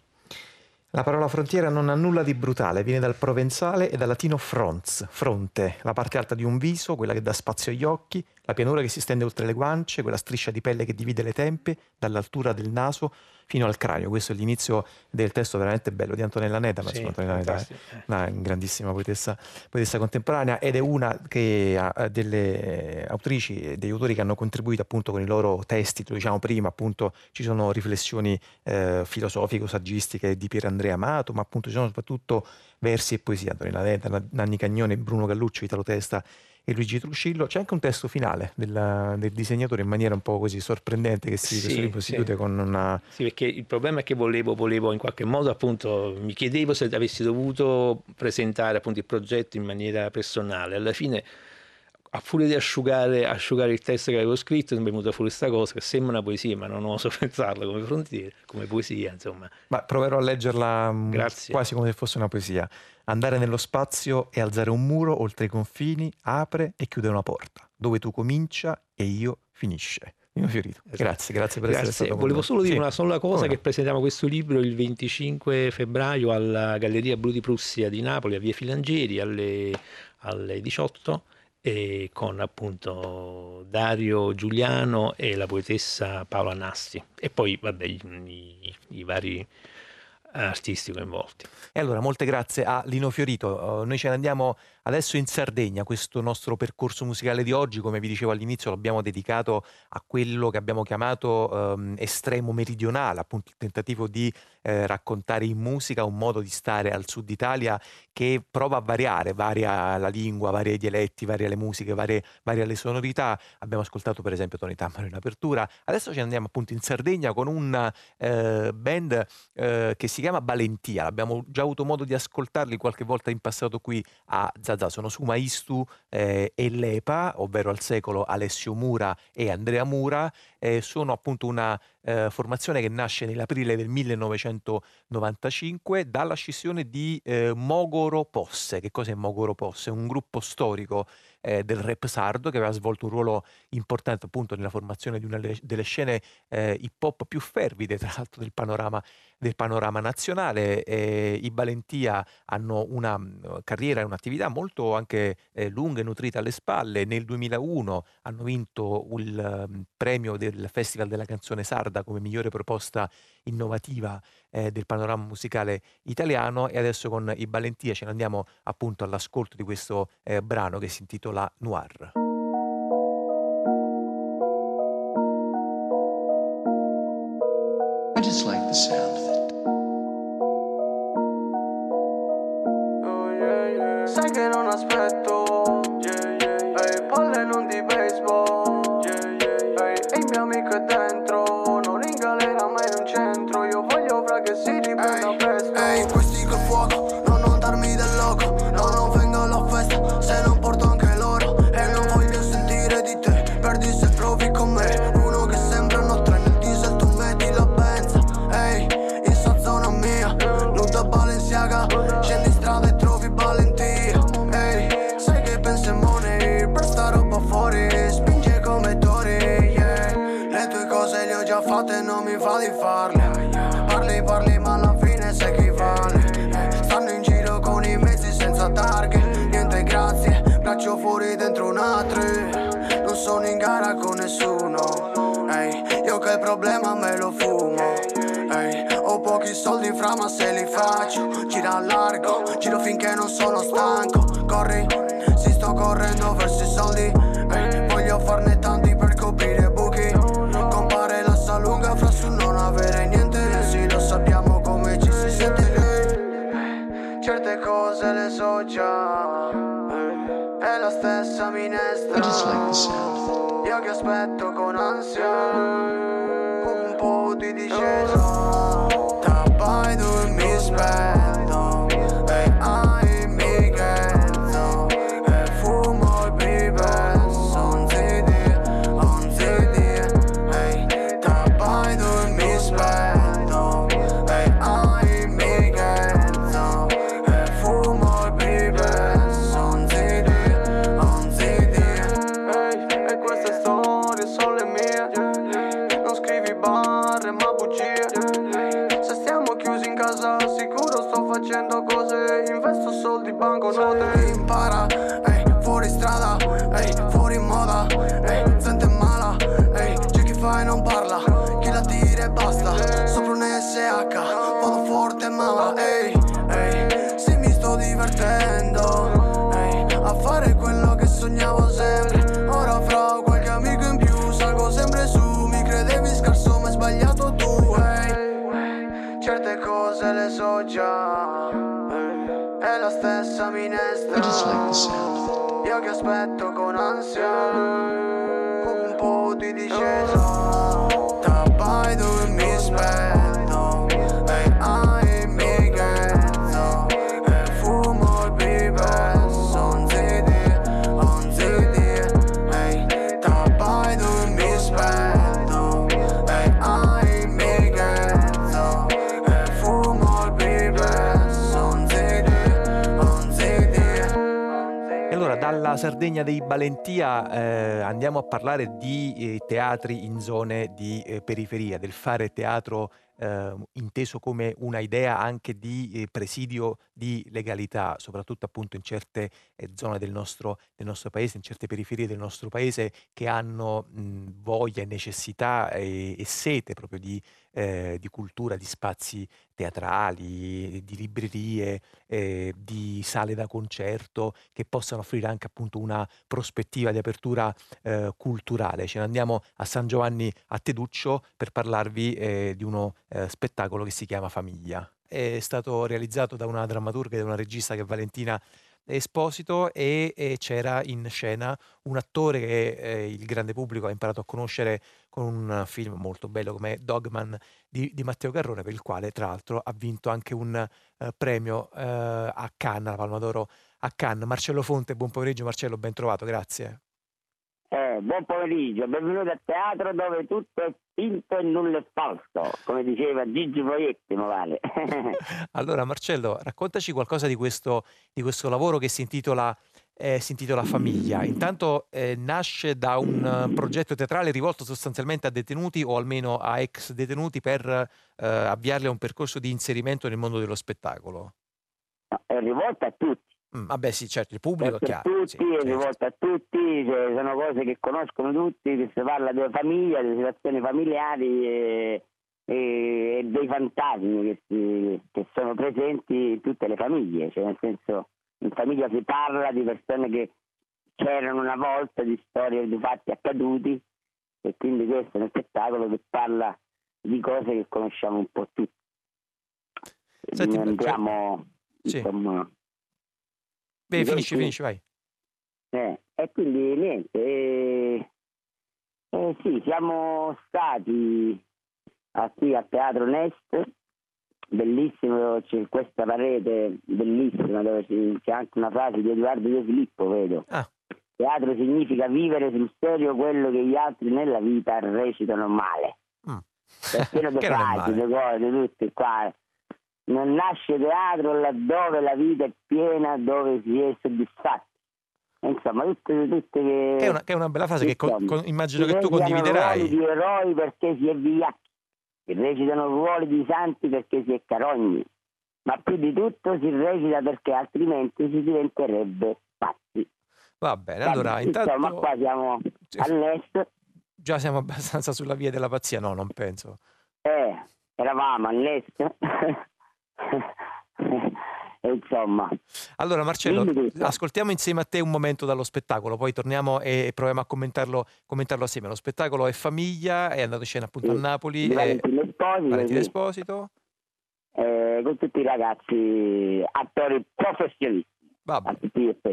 La parola frontiera non ha nulla di brutale, viene dal provenzale e dal latino fronts, fronte, la parte alta di un viso, quella che dà spazio agli occhi, la pianura che si stende oltre le guance, quella striscia di pelle che divide le tempe dall'altura del naso fino al cranio. Questo è l'inizio del testo veramente bello di Antonella Neta, ma sì, Antonella Neta è una grandissima poetessa, poetessa, contemporanea ed è una che ha delle autrici e degli autori che hanno contribuito appunto con i loro testi, lo diciamo prima, appunto ci sono riflessioni eh, filosofico-saggistiche di Pier Andrea Amato, ma appunto ci sono soprattutto versi e poesia, Antonella Neta, Nanni Cagnone, Bruno Galluccio, Italo Testa e Luigi Truscillo. C'è anche un testo finale del, del disegnatore in maniera un po' così sorprendente che si, Sì, libro si sì. con una... Sì, perché il problema è che volevo, volevo in qualche modo appunto, mi chiedevo se avessi dovuto presentare appunto il progetto in maniera personale. Alla fine, a furia di asciugare, asciugare il testo che avevo scritto, mi è venuta fuori questa cosa che sembra una poesia, ma non oso pensarla come frontiera, come poesia, insomma. Ma proverò a leggerla mh, Grazie. quasi come se fosse una poesia. Andare nello spazio e alzare un muro oltre i confini, apre e chiude una porta, dove tu comincia e io finisce. Nino Fiorito. Grazie, grazie per essere Esatto. Grazie. stato con Volevo solo dire Sì. una sola cosa, che presentiamo questo libro il 25 febbraio alla Galleria Blu di Prussia di Napoli, a Via Filangieri, alle, alle 18, e con appunto Dario Giuliano e la poetessa Paola Nasti. E poi, vabbè, i, i- vari artisti coinvolti. E allora, molte grazie a Lino Fiorito. Uh, noi ce ne andiamo adesso in Sardegna. Questo nostro percorso musicale di oggi, come vi dicevo all'inizio, l'abbiamo dedicato a quello che abbiamo chiamato ehm, estremo meridionale, appunto il tentativo di eh, raccontare in musica un modo di stare al sud Italia che prova a variare, varia la lingua, varia i dialetti, varia le musiche, varia, varia le sonorità. Abbiamo ascoltato per esempio Tony Tammaro in apertura. Adesso ci andiamo appunto in Sardegna con un eh, band eh, che si chiama Valentia. Abbiamo già avuto modo di ascoltarli qualche volta in passato qui a Zazà. Sono su Maistu eh, e Lepa, ovvero al secolo Alessio Mura e Andrea Mura. Eh, sono appunto una eh, formazione che nasce nell'aprile del 1995 dalla scissione di eh, Mogoro Posse. Che cos'è Mogoro Posse? Un gruppo storico eh, del rap sardo che aveva svolto un ruolo importante appunto nella formazione di una delle- scene eh, hip hop più fervide, tra l'altro del panorama, del panorama nazionale. I Valentia hanno una mm, carriera e un'attività molto anche eh, lunga e nutrita alle spalle. Nel 2001 hanno vinto il mm, premio del Festival della canzone sarda come migliore proposta innovativa eh, del panorama musicale italiano e adesso con i Valentia ce ne andiamo appunto all'ascolto di questo eh, brano che si intitola Noir. I just like the sound of it. Sai che non aspetto Ehi, palle non di baseball Ehi, e il mio amico è dentro problema me lo fumo Ehi, ho pochi soldi fra ma se li faccio. Gira largo, giro finché non sono stanco. Corri, si sto correndo verso i soldi Ehi, voglio farne tanti per coprire buchi. Compare la sa lunga fra su non avere niente. Sì lo sappiamo come ci si sente Ehi, Certe cose le so già È la stessa minestra. Io che aspetto con ansia po' Sardegna dei Balentia eh, andiamo a parlare di eh, teatri in zone di eh, periferia, del fare teatro eh, inteso come una idea anche di eh, presidio di legalità, soprattutto appunto in certe eh, zone del nostro, del nostro paese, in certe periferie del nostro paese che hanno mh, voglia e necessità e, e sete proprio di, di cultura, di spazi teatrali, di librerie, eh, di sale da concerto che possano offrire anche appunto una prospettiva di apertura eh, culturale. Ce ne andiamo a San Giovanni a Teduccio per parlarvi eh, di uno eh, spettacolo che si chiama Famiglia. È stato realizzato da una drammaturga e da una regista che è Valentina Esposito e, e c'era in scena un attore che eh, il grande pubblico ha imparato a conoscere con un film molto bello come Dogman di, di Matteo Garrone, per il quale tra l'altro ha vinto anche un eh, premio eh, a Cannes, la Palma d'Oro a Cannes. Marcello Fonte, buon pomeriggio Marcello, ben trovato, grazie. Eh, buon pomeriggio, benvenuti a teatro dove tutto è finto e nulla è falso, come diceva Gigi Proietti, mi vale. Allora Marcello, raccontaci qualcosa di questo, di questo lavoro che si intitola, eh, si intitola Famiglia. Intanto eh, nasce da un eh, progetto teatrale rivolto sostanzialmente a detenuti o almeno a ex detenuti per eh, avviarli a un percorso di inserimento nel mondo dello spettacolo. è rivolta a tutti. Mm, vabbè sì, certo, il pubblico è per chiaro. tutti, sì, è certo. rivolta a tutti, cioè, sono cose che conoscono tutti, che si parla delle famiglie, delle situazioni familiari e, e- e dei fantasmi che, si- che sono presenti in tutte le famiglie, cioè nel senso in famiglia si parla di persone che c'erano una volta, di storie, di fatti accaduti e quindi questo è uno spettacolo che parla di cose che conosciamo un po' tutti. Senti, entriamo, Sì. insomma, Beh, finisci, finisci, vai. eh, e quindi niente, eh, eh, sì, siamo stati a- qui a Teatro Nest, bellissimo, c'è questa parete bellissima dove c'è anche una frase di Edoardo De Filippo, vedo. Ah. Teatro significa vivere sul serio quello che gli altri nella vita recitano male. Mm. È pieno di frasi, di cose, tutte qua. Non nasce teatro laddove la vita è piena, dove si è soddisfatti. Insomma, tutte, tutte che... Che è una, che è una bella frase che co- Insomma, co- immagino che tu recitano ruoli condividerai. di eroi perché si è vigliacchi, si recitano ruoli di santi perché si è carogni, ma più di tutto si recita perché altrimenti si diventerebbe pazzi. Va bene, allora Insomma, intanto qua siamo all'est, già siamo abbastanza sulla via della pazzia, no, non penso. eh, eravamo all'est, insomma, Allora Marcello, ascoltiamo insieme a te un momento dallo spettacolo, poi torniamo e proviamo a commentarlo, commentarlo assieme. Lo spettacolo è Famiglia, è andato in scena appunto a Napoli. Valentino Esposito, sì. Esposito. eh, con tutti i ragazzi attori professionisti. Vabbè.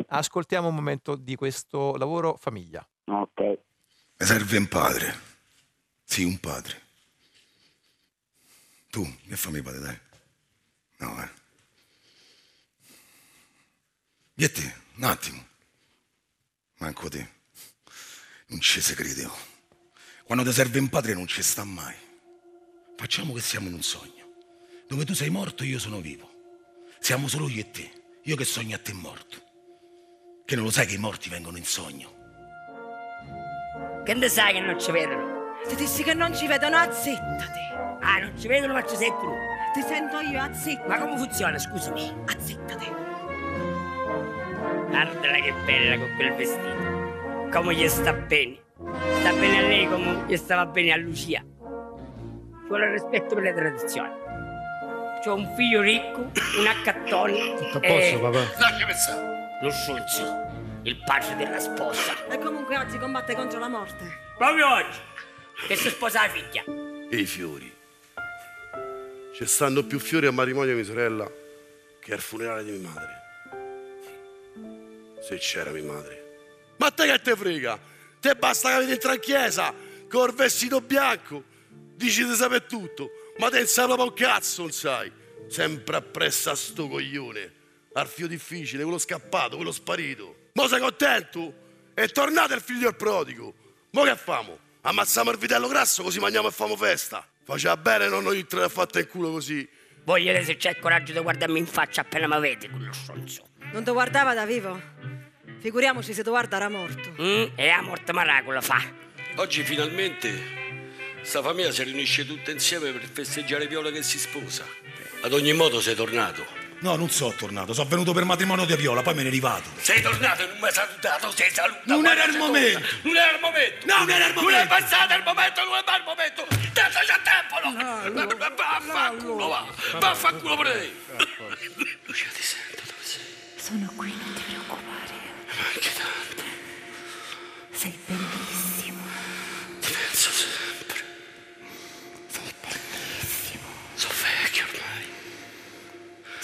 Ascoltiamo un momento di questo lavoro Famiglia. Ok. Mi serve un padre. Sì, un padre. Tu, che fammi padre, dai. No, eh. E te, un attimo. Manco te. Non ci si crede. oh. Quando ti serve un padre non ci sta mai. Facciamo che siamo in un sogno. Dove tu sei morto io sono vivo. Siamo solo io e te. Io che sogno a te morto. Che non lo sai che i morti vengono in sogno. Che ne sai che non ci vedono? Ti dissi che non ci vedono, azzettati. Ah, non ci vedono, ma ci sei tu. Ti sento io, azzettati. Ma come funziona, scusami? Azzettati. Guardala che bella con quel vestito. Come gli sta bene. Sta bene a lei come gli stava bene a Lucia. Ci vuole rispetto per le tradizioni. C'ho un figlio ricco, un accattone. Tutto a posto, papà? Lasciami stare. Lo Schulz, il padre della sposa. E comunque oggi combatte contro la morte. Proprio oggi, che si sposa la figlia. E i fiori. Ci stanno più fiori al matrimonio di mia sorella che al funerale di mia madre. Se c'era mia madre. Ma te che te frega? Te basta che entra in chiesa col vestito bianco, dici di sapere tutto, ma te non sai proprio un cazzo, non sai. Sempre appresso a sto coglione. Al fio difficile, quello scappato, quello sparito. Mo sei contento? È tornato il figlio del prodigo. Mo che famo? Ammazziamo il vitello grasso così mangiamo e famo festa. Faceva bene non noi tre a fatta in culo così. Voi vedete se c'è il coraggio di guardarmi in faccia appena mi vede, quello stronzo. Non ti guardava da vivo? Figuriamoci se ti guarda era morto. Mm? E a morte maracola fa. Oggi finalmente sta famiglia si riunisce tutta insieme per festeggiare Viola che si sposa. Ad ogni modo sei tornato. No, non sono tornato, sono venuto per matrimonio di Viola, poi me ne rivato. Sei tornato e non mi hai salutato, sei salutato. Non era il momento. Non era il momento. No, non era il Non momento. è passato il momento, non è mai il momento. Tanto c'è tempo, no? Vaffanculo, va. Vaffanculo pure te. Lucia, ti sento dove sei? Sono qui, non ti preoccupare. Manchi tanto. Sei bellissimo.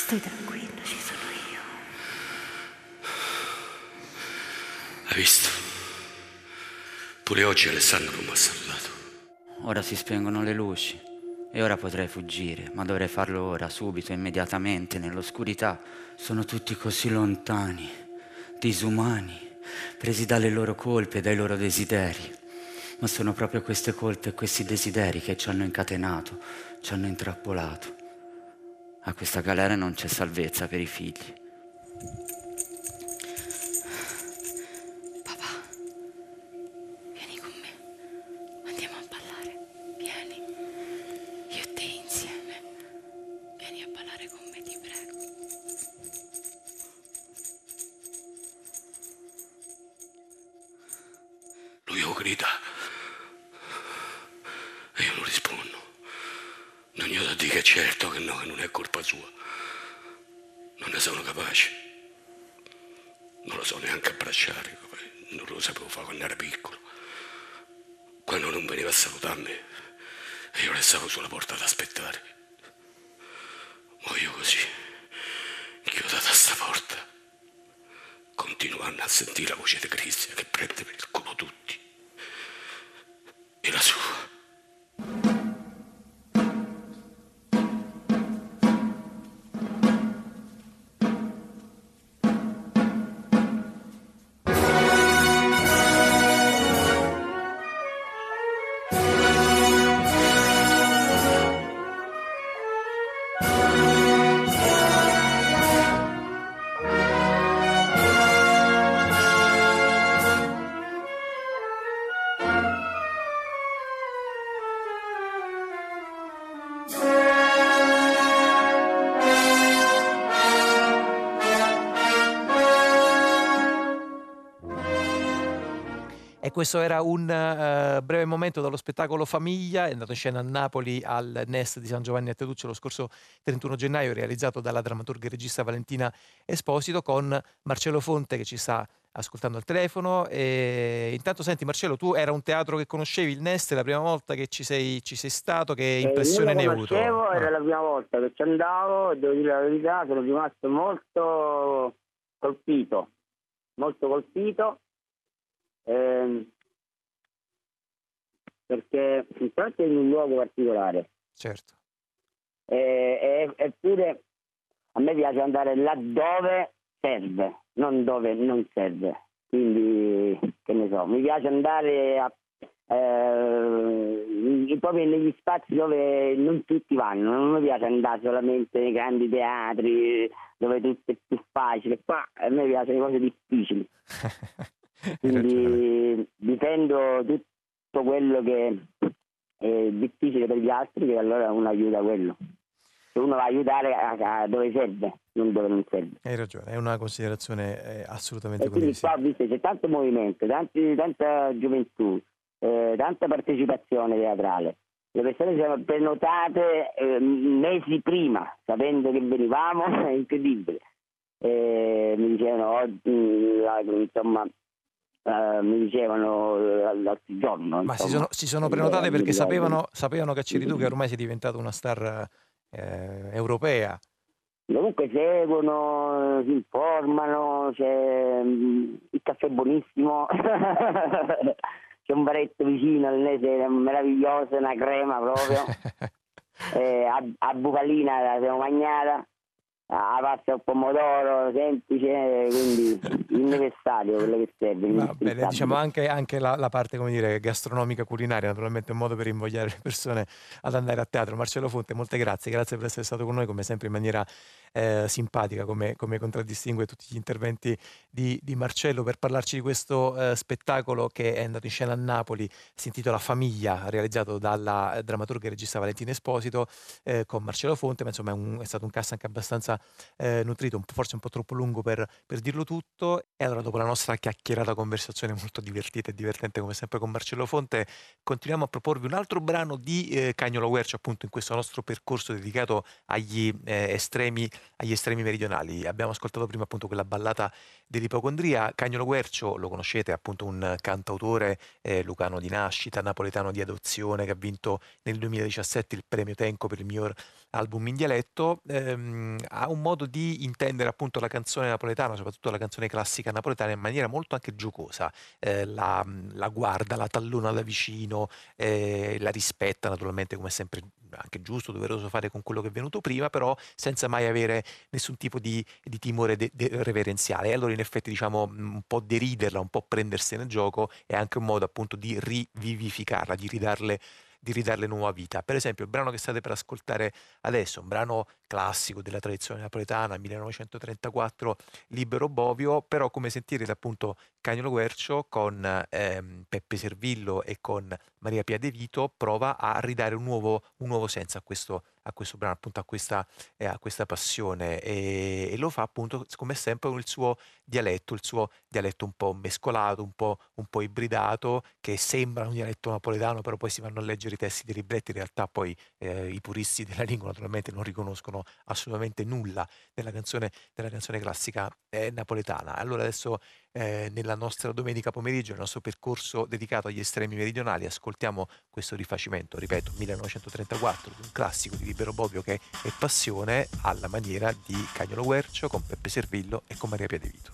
Stai tranquillo, ci sono io. Hai visto? Pure oggi Alessandro non mi ha salutato. Ora si spengono le luci e ora potrei fuggire, ma dovrei farlo ora, subito, immediatamente, nell'oscurità. Sono tutti così lontani, disumani, presi dalle loro colpe e dai loro desideri. Ma sono proprio queste colpe e questi desideri che ci hanno incatenato, ci hanno intrappolato. A questa galera non c'è salvezza per i figli. Vieni con me. Andiamo a ballare. Vieni. Io e te insieme. Vieni a ballare con me, ti prego. Lui lo grida. E io non rispondo. Non gli ho da dire che è certo che no, che non è colpa sua. Non ne sono capace. Non lo so neanche abbracciare, non lo sapevo fare quando ero piccolo. Quando non veniva a salutarmi, e io restavo sulla porta ad aspettare. Ma io così, chiudata sta porta, continuando a sentire la voce di Cristian che prende per il culo tutti. E la sua. Questo era un eh, breve momento dallo spettacolo Famiglia, è andato in scena a Napoli al Nest di San Giovanni a Teduccio lo scorso 31 gennaio, realizzato dalla drammaturga e regista Valentina Esposito con Marcello Fonte che ci sta ascoltando al telefono. E intanto senti Marcello, tu era un teatro che conoscevi il Nest, è la prima volta che ci sei, ci sei stato, che Eh, impressione io ne lo hai avuto? conoscevo, Ah. era la prima volta che ci andavo e devo dire la verità, sono rimasto molto colpito, molto colpito, ehm, perché intanto è in un luogo particolare, Certo. e, e- eppure a me piace andare laddove serve, non dove non serve. Quindi, che ne so, mi piace andare a, eh, proprio negli spazi dove non tutti vanno, non mi piace andare solamente nei grandi teatri dove tutto è più facile. Qua a me piacciono le cose difficili. Quindi difendo tutto quello che è difficile per gli altri, che allora uno aiuta quello. Se uno va a aiutare a, a dove serve, non dove non serve. Hai ragione, è una considerazione eh, assolutamente E quindi qua visto c'è tanto movimento, tanti- tanta gioventù, eh, tanta partecipazione teatrale. Le persone si sono prenotate eh, mesi prima, sapendo che venivamo, è incredibile. Eh, mi dicevano oggi, mm, insomma, eh, mi dicevano eh, l'altro giorno. Ma si sono, si sono prenotate perché sapevano, sapevano che c'eri tu, che ormai sei diventato una star eh, europea. Comunque seguono, si informano, c'è mm, il caffè buonissimo, c'è un baretto vicino Nese meraviglioso, una crema proprio. Eh, a, a Bufalina la siamo mangiata, a pasta al pomodoro, semplice, quindi il necessario, quello che serve. Va bene, diciamo anche, anche la, la parte come dire, gastronomica culinaria, naturalmente un modo per invogliare le persone ad andare a teatro. Marcello Fonte, molte grazie, grazie per essere stato con noi, come sempre in maniera eh, simpatica, come, come contraddistingue tutti gli interventi di, di Marcello, per parlarci di questo eh, spettacolo che è andato in scena a Napoli, si intitola Famiglia, realizzato dalla eh, drammaturga e regista Valentina Esposito eh, con Marcello Fonte, ma insomma è, un- è stato un cast anche abbastanza eh, nutrito, forse un po' troppo lungo per, per dirlo tutto. E allora, dopo la nostra chiacchierata conversazione molto divertita e divertente, come sempre, con Marcello Fonte, continuiamo a proporvi un altro brano di eh, Cagnolo Guercio, appunto, in questo nostro percorso dedicato agli, eh, estremi, agli estremi meridionali. Abbiamo ascoltato prima appunto quella ballata dell'ipocondria. Cagnolo Guercio, lo conoscete, appunto un cantautore eh, lucano di nascita, napoletano di adozione, che ha vinto nel 2017 il premio Tenco per il miglior album in dialetto, ehm, ha un modo di intendere appunto la canzone napoletana, soprattutto la canzone classica napoletana, in maniera molto anche giocosa. Eh, la, la guarda, la tallona da vicino, eh, la rispetta naturalmente come sempre anche giusto, doveroso fare con quello che è venuto prima, però senza mai avere nessun tipo di, di timore de- de- reverenziale. E allora in effetti diciamo mh, un po' deriderla, un po' prendersene gioco è anche un modo appunto di rivivificarla, di ridarle di ridarle nuova vita. Per esempio, il brano che state per ascoltare adesso, un brano classico della tradizione napoletana, 1934, Libero Bovio, però come sentirete appunto Cagnolo Guercio con ehm, Peppe Servillo e con Maria Pia De Vito prova a ridare un nuovo, un nuovo senso a questo, a questo brano, appunto a questa, eh, a questa passione e, e lo fa appunto come sempre con il suo dialetto, il suo dialetto un po' mescolato, un po', un po' ibridato, che sembra un dialetto napoletano, però poi si vanno a leggere i testi dei libretti, in realtà poi eh, i puristi della lingua naturalmente non riconoscono assolutamente nulla della canzone, della canzone classica eh, napoletana. Allora adesso eh, nella nostra domenica pomeriggio, nel nostro percorso dedicato agli estremi meridionali, ascoltiamo questo rifacimento, ripeto, 1934, di un classico di Libero Bobbio che è Passione alla maniera di Cagnolo Guercio con Peppe Servillo e con Maria Pia De Vito.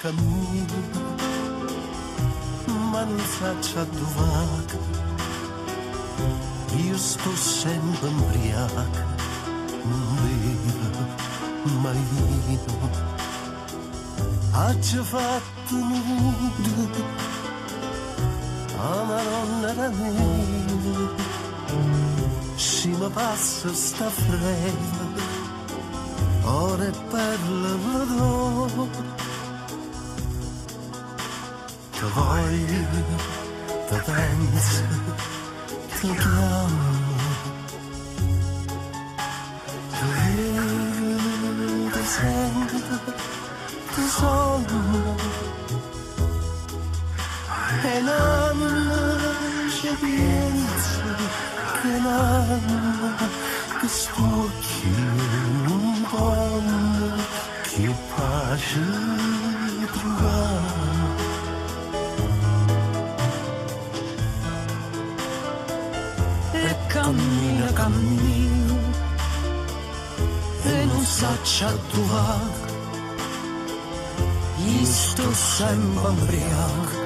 Cammina, ma non faccia dove Io sto sempre non bevo mai vino. Haccia fatto nudo a Madonna da me, si mi passa sta fredda ore per la do Ti voglio, ti penso, ti chiamo sto sempre ubriaco,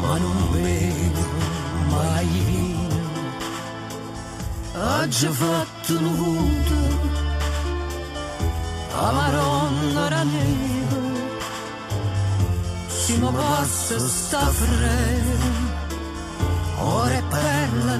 ma non bevo mai vino. Ha già fatto un vuoto, a maronna ranera, si mi passa sta frera, ora è perla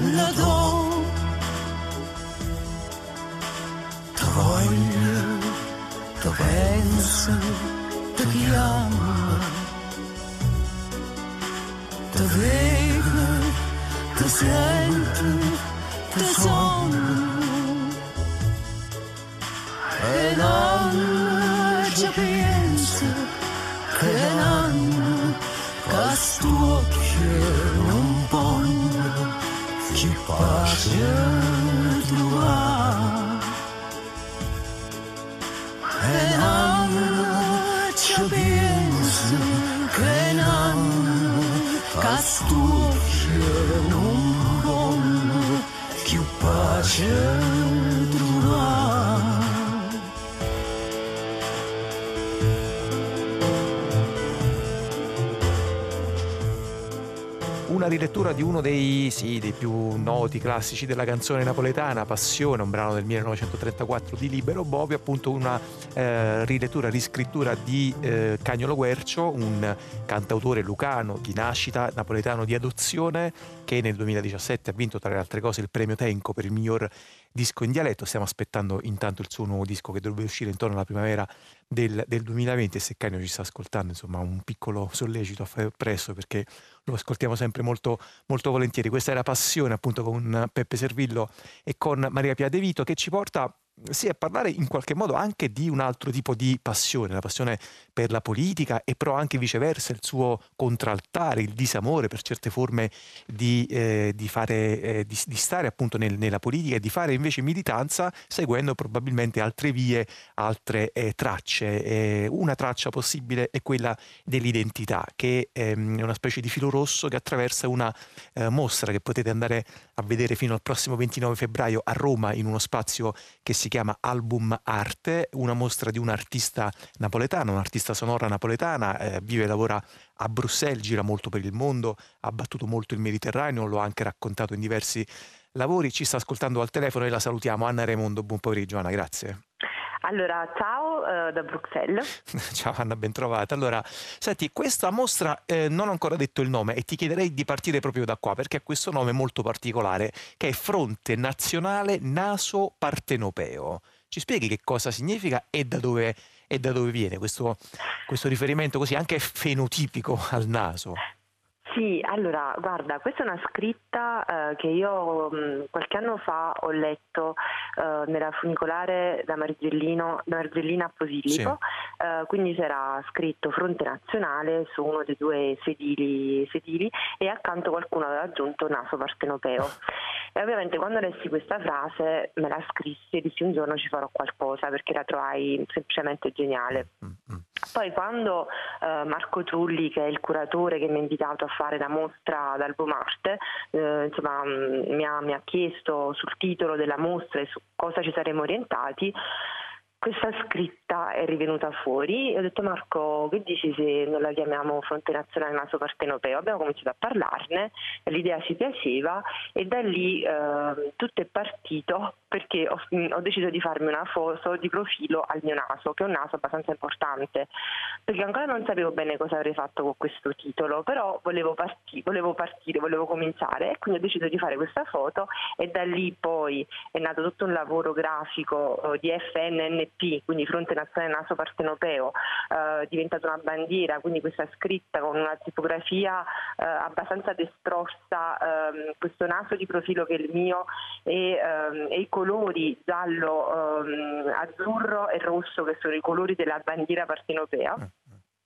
di uno dei, sì, dei più noti classici della canzone napoletana, Passione, un brano del 1934 di Libero Bovi, appunto una eh, rilettura, riscrittura di eh, Cagnolo Guercio, un cantautore lucano di nascita, napoletano di adozione, che nel 2017 ha vinto tra le altre cose il premio Tenco per il miglior disco in dialetto. Stiamo aspettando intanto il suo nuovo disco che dovrebbe uscire intorno alla primavera del, del 2020 e se Canio ci sta ascoltando, insomma, un piccolo sollecito a fare presto perché lo ascoltiamo sempre molto, molto volentieri. Questa era Passione appunto con Peppe Servillo e con Maria Pia De Vito che ci porta sì, a parlare in qualche modo anche di un altro tipo di passione, la passione per la politica e però anche viceversa il suo contraltare, il disamore per certe forme di, eh, di, fare, eh, di, di stare appunto nel, nella politica e di fare invece militanza seguendo probabilmente altre vie, altre eh, tracce. una traccia possibile è quella dell'identità, che ehm, è una specie di filo rosso che attraversa una eh, mostra che potete andare a vedere fino al prossimo 29 febbraio a Roma in uno spazio che si chiama Album Arte, una mostra di un artista napoletano, un'artista sonora napoletana, eh, vive e lavora a Bruxelles, gira molto per il mondo, ha battuto molto il Mediterraneo, lo ha anche raccontato in diversi lavori, ci sta ascoltando al telefono e la salutiamo. Anna Raimondo, buon pomeriggio Anna, grazie. Allora, ciao eh, da Bruxelles. Ciao Anna, ben trovata. Allora, senti, questa mostra eh, non ho ancora detto il nome e ti chiederei di partire proprio da qua perché ha questo nome molto particolare che è Fronte Nazionale Naso Partenopeo. Ci spieghi che cosa significa e da dove, e da dove viene questo, questo riferimento così anche fenotipico al naso? Sì, allora, guarda, questa è una scritta eh, che io mh, qualche anno fa ho letto eh, nella funicolare da, Margellino, da Margellina a Posillipo, sì. eh, quindi c'era scritto Fronte Nazionale su uno dei due sedili, sedili e accanto qualcuno aveva aggiunto naso partenopeo. E ovviamente quando lessi questa frase me la scrissi e dissi un giorno ci farò qualcosa perché la trovai semplicemente geniale. Poi quando eh, Marco Trulli, che è il curatore che mi ha invitato a fare la mostra d'Album Arte, eh, insomma, mh, mi, ha, mi ha chiesto sul titolo della mostra e su cosa ci saremmo orientati, questa scritta è rivenuta fuori e ho detto Marco che dici se non la chiamiamo Fronte Nazionale Naso Partenopeo? Abbiamo cominciato a parlarne, l'idea ci piaceva e da lì eh, tutto è partito perché ho, ho, deciso di farmi una foto di profilo al mio naso, che è un naso abbastanza importante, perché ancora non sapevo bene cosa avrei fatto con questo titolo, però volevo, parti, volevo partire, volevo cominciare e quindi ho deciso di fare questa foto e da lì poi è nato tutto un lavoro grafico eh, di FNNP, quindi Fronte Nazionale Naso Partenopeo, eh, diventata una bandiera, quindi questa scritta con una tipografia eh, abbastanza destrossa, ehm, questo naso di profilo che è il mio e, ehm, e i colori giallo, ehm, azzurro e rosso che sono i colori della bandiera partenopea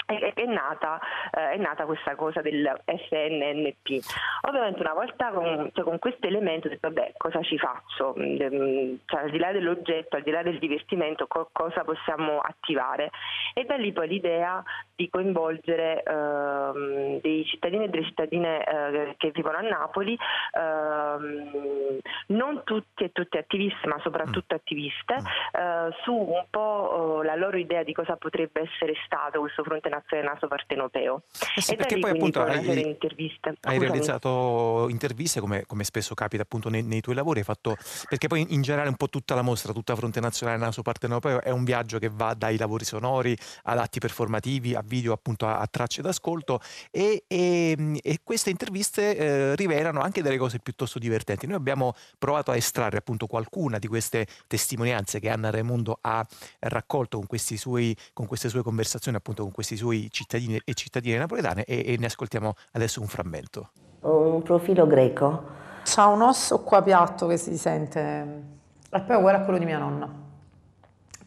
è, è, nata, eh, è, nata, questa cosa del FNNP. Ovviamente una volta con, cioè, con questo elemento ho detto vabbè cosa ci faccio, cioè, al di là dell'oggetto, al di là del divertimento co- cosa possiamo attivare e da lì poi l'idea di coinvolgere ehm, dei cittadini e delle cittadine eh, che vivono a Napoli, ehm, non tutti e tutte attiviste, ma soprattutto attiviste, eh, su un po' eh, la loro idea di cosa potrebbe essere stato questo fronte nazionale naso partenopeo. Eh sì, perché poi appunto hai- interviste. Hai realizzato interviste come, come spesso capita appunto nei, nei tuoi lavori, hai fatto, perché poi in generale un po' tutta la mostra, tutta Fronte Nazionale Naso Partenopeo è un viaggio che va dai lavori sonori ad atti performativi, a video appunto a, a tracce d'ascolto e, e- e queste interviste eh, rivelano anche delle cose piuttosto divertenti. Noi abbiamo provato a estrarre appunto qualcuna di queste testimonianze che Anna Raimondo ha raccolto con, questi suoi, con queste sue conversazioni appunto con questi suoi cittadini e cittadine napoletane e, e ne ascoltiamo adesso un frammento. Un profilo greco. C'ha un osso qua piatto che si sente e poi è uguale a quello di mia nonna.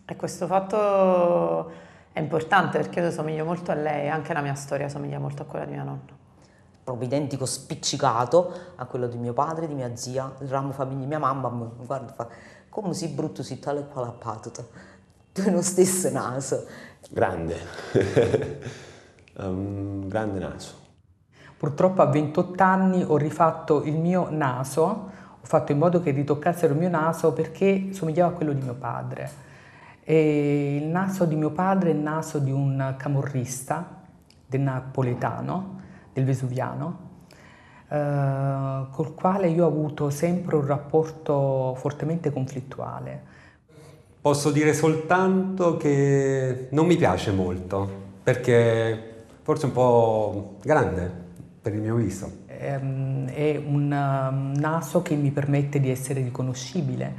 E questo fatto è importante perché io somiglio molto a lei, anche la mia storia somiglia molto a quella di mia nonna. proprio identico, spiccicato a quello di mio padre, di mia zia, il ramo famiglia di mia mamma, mi guarda fa come si brutto si tale e quale a patata, tu hai lo stesso naso. Grande, un grande naso. Purtroppo a 28 anni ho rifatto il mio naso, ho fatto in modo che ritoccassero il mio naso perché somigliava a quello di mio padre. E il naso di mio padre è il naso di un camorrista, del napoletano, del vesuviano, eh, col quale io ho avuto sempre un rapporto fortemente conflittuale. Posso dire soltanto che non mi piace molto, perché forse è un po' grande per il mio viso. Ehm, È un um, naso che mi permette di essere riconoscibile,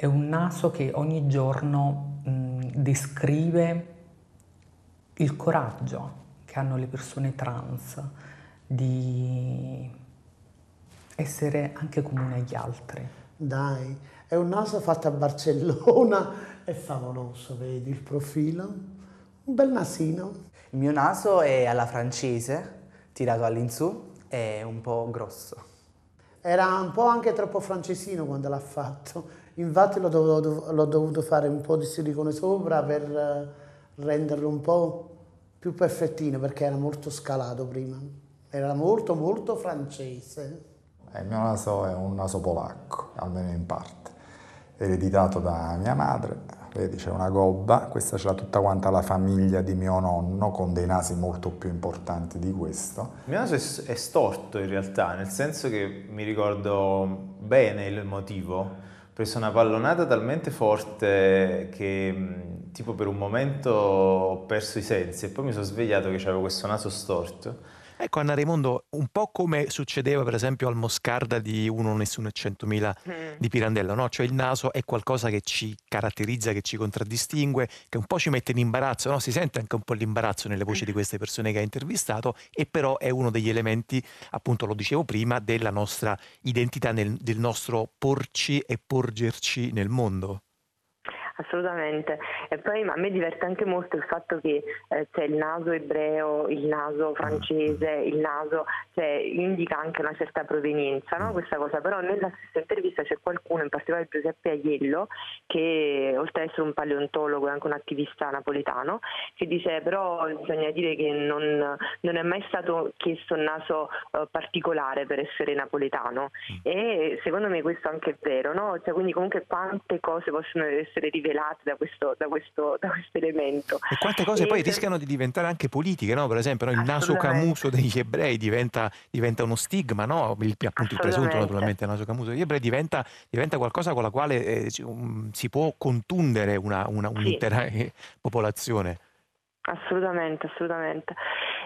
è un naso che ogni giorno mh, descrive il coraggio che hanno le persone trans di essere anche comuni agli altri. Dai, è un naso fatto a Barcellona, è favoloso, vedi il profilo? Un bel nasino. Il mio naso è alla francese, tirato all'insù, è un po' grosso. Era un po' anche troppo francesino quando l'ha fatto, infatti l'ho dovuto, l'ho dovuto fare un po' di silicone sopra per eh, renderlo un po' più perfettino perché era molto scalato prima. Era molto molto francese. Eh, Il mio naso è un naso polacco, almeno in parte, ereditato da mia madre. Vedi, c'è una gobba, questa ce l'ha tutta quanta la famiglia di mio nonno, con dei nasi molto più importanti di questo. Il mio naso è, è storto in realtà, nel senso che mi ricordo bene il motivo. Preso una pallonata talmente forte che mh, tipo per un momento ho perso i sensi e poi mi sono svegliato che avevo questo naso storto. Ecco Anna Raimondo, un po' come succedeva per esempio al Moscarda di Uno Nessuno e Centomila di Pirandello, no? Cioè il naso è qualcosa che ci caratterizza, che ci contraddistingue, che un po' ci mette in imbarazzo, no? Si sente anche un po' l'imbarazzo nelle voci di queste persone che ha intervistato e però è uno degli elementi, appunto lo dicevo prima, della nostra identità, nel- del nostro porci e porgerci nel mondo. Assolutamente. E poi a me diverte anche molto il fatto che eh, c'è il naso ebreo, il naso francese, il naso, cioè indica anche una certa provenienza, no? questa cosa. Però nella stessa intervista c'è qualcuno, in particolare Giuseppe Aiello, che oltre ad essere un paleontologo è anche un attivista napoletano, che dice però bisogna dire che non, non è mai stato chiesto un naso eh, particolare per essere napoletano. E secondo me questo anche è vero, no? Cioè, quindi comunque quante cose possono essere rivelate da questo, da questo, da questo elemento. E quante cose E poi per- rischiano di diventare anche politiche, no? Per esempio, no? il naso camuso degli ebrei diventa, diventa uno stigma, no? Il, appunto il presunto, naturalmente, naso camuso degli ebrei diventa, diventa qualcosa con la quale eh, ci- um, si può contundere una, una- un'intera eh, popolazione. Assolutamente, assolutamente.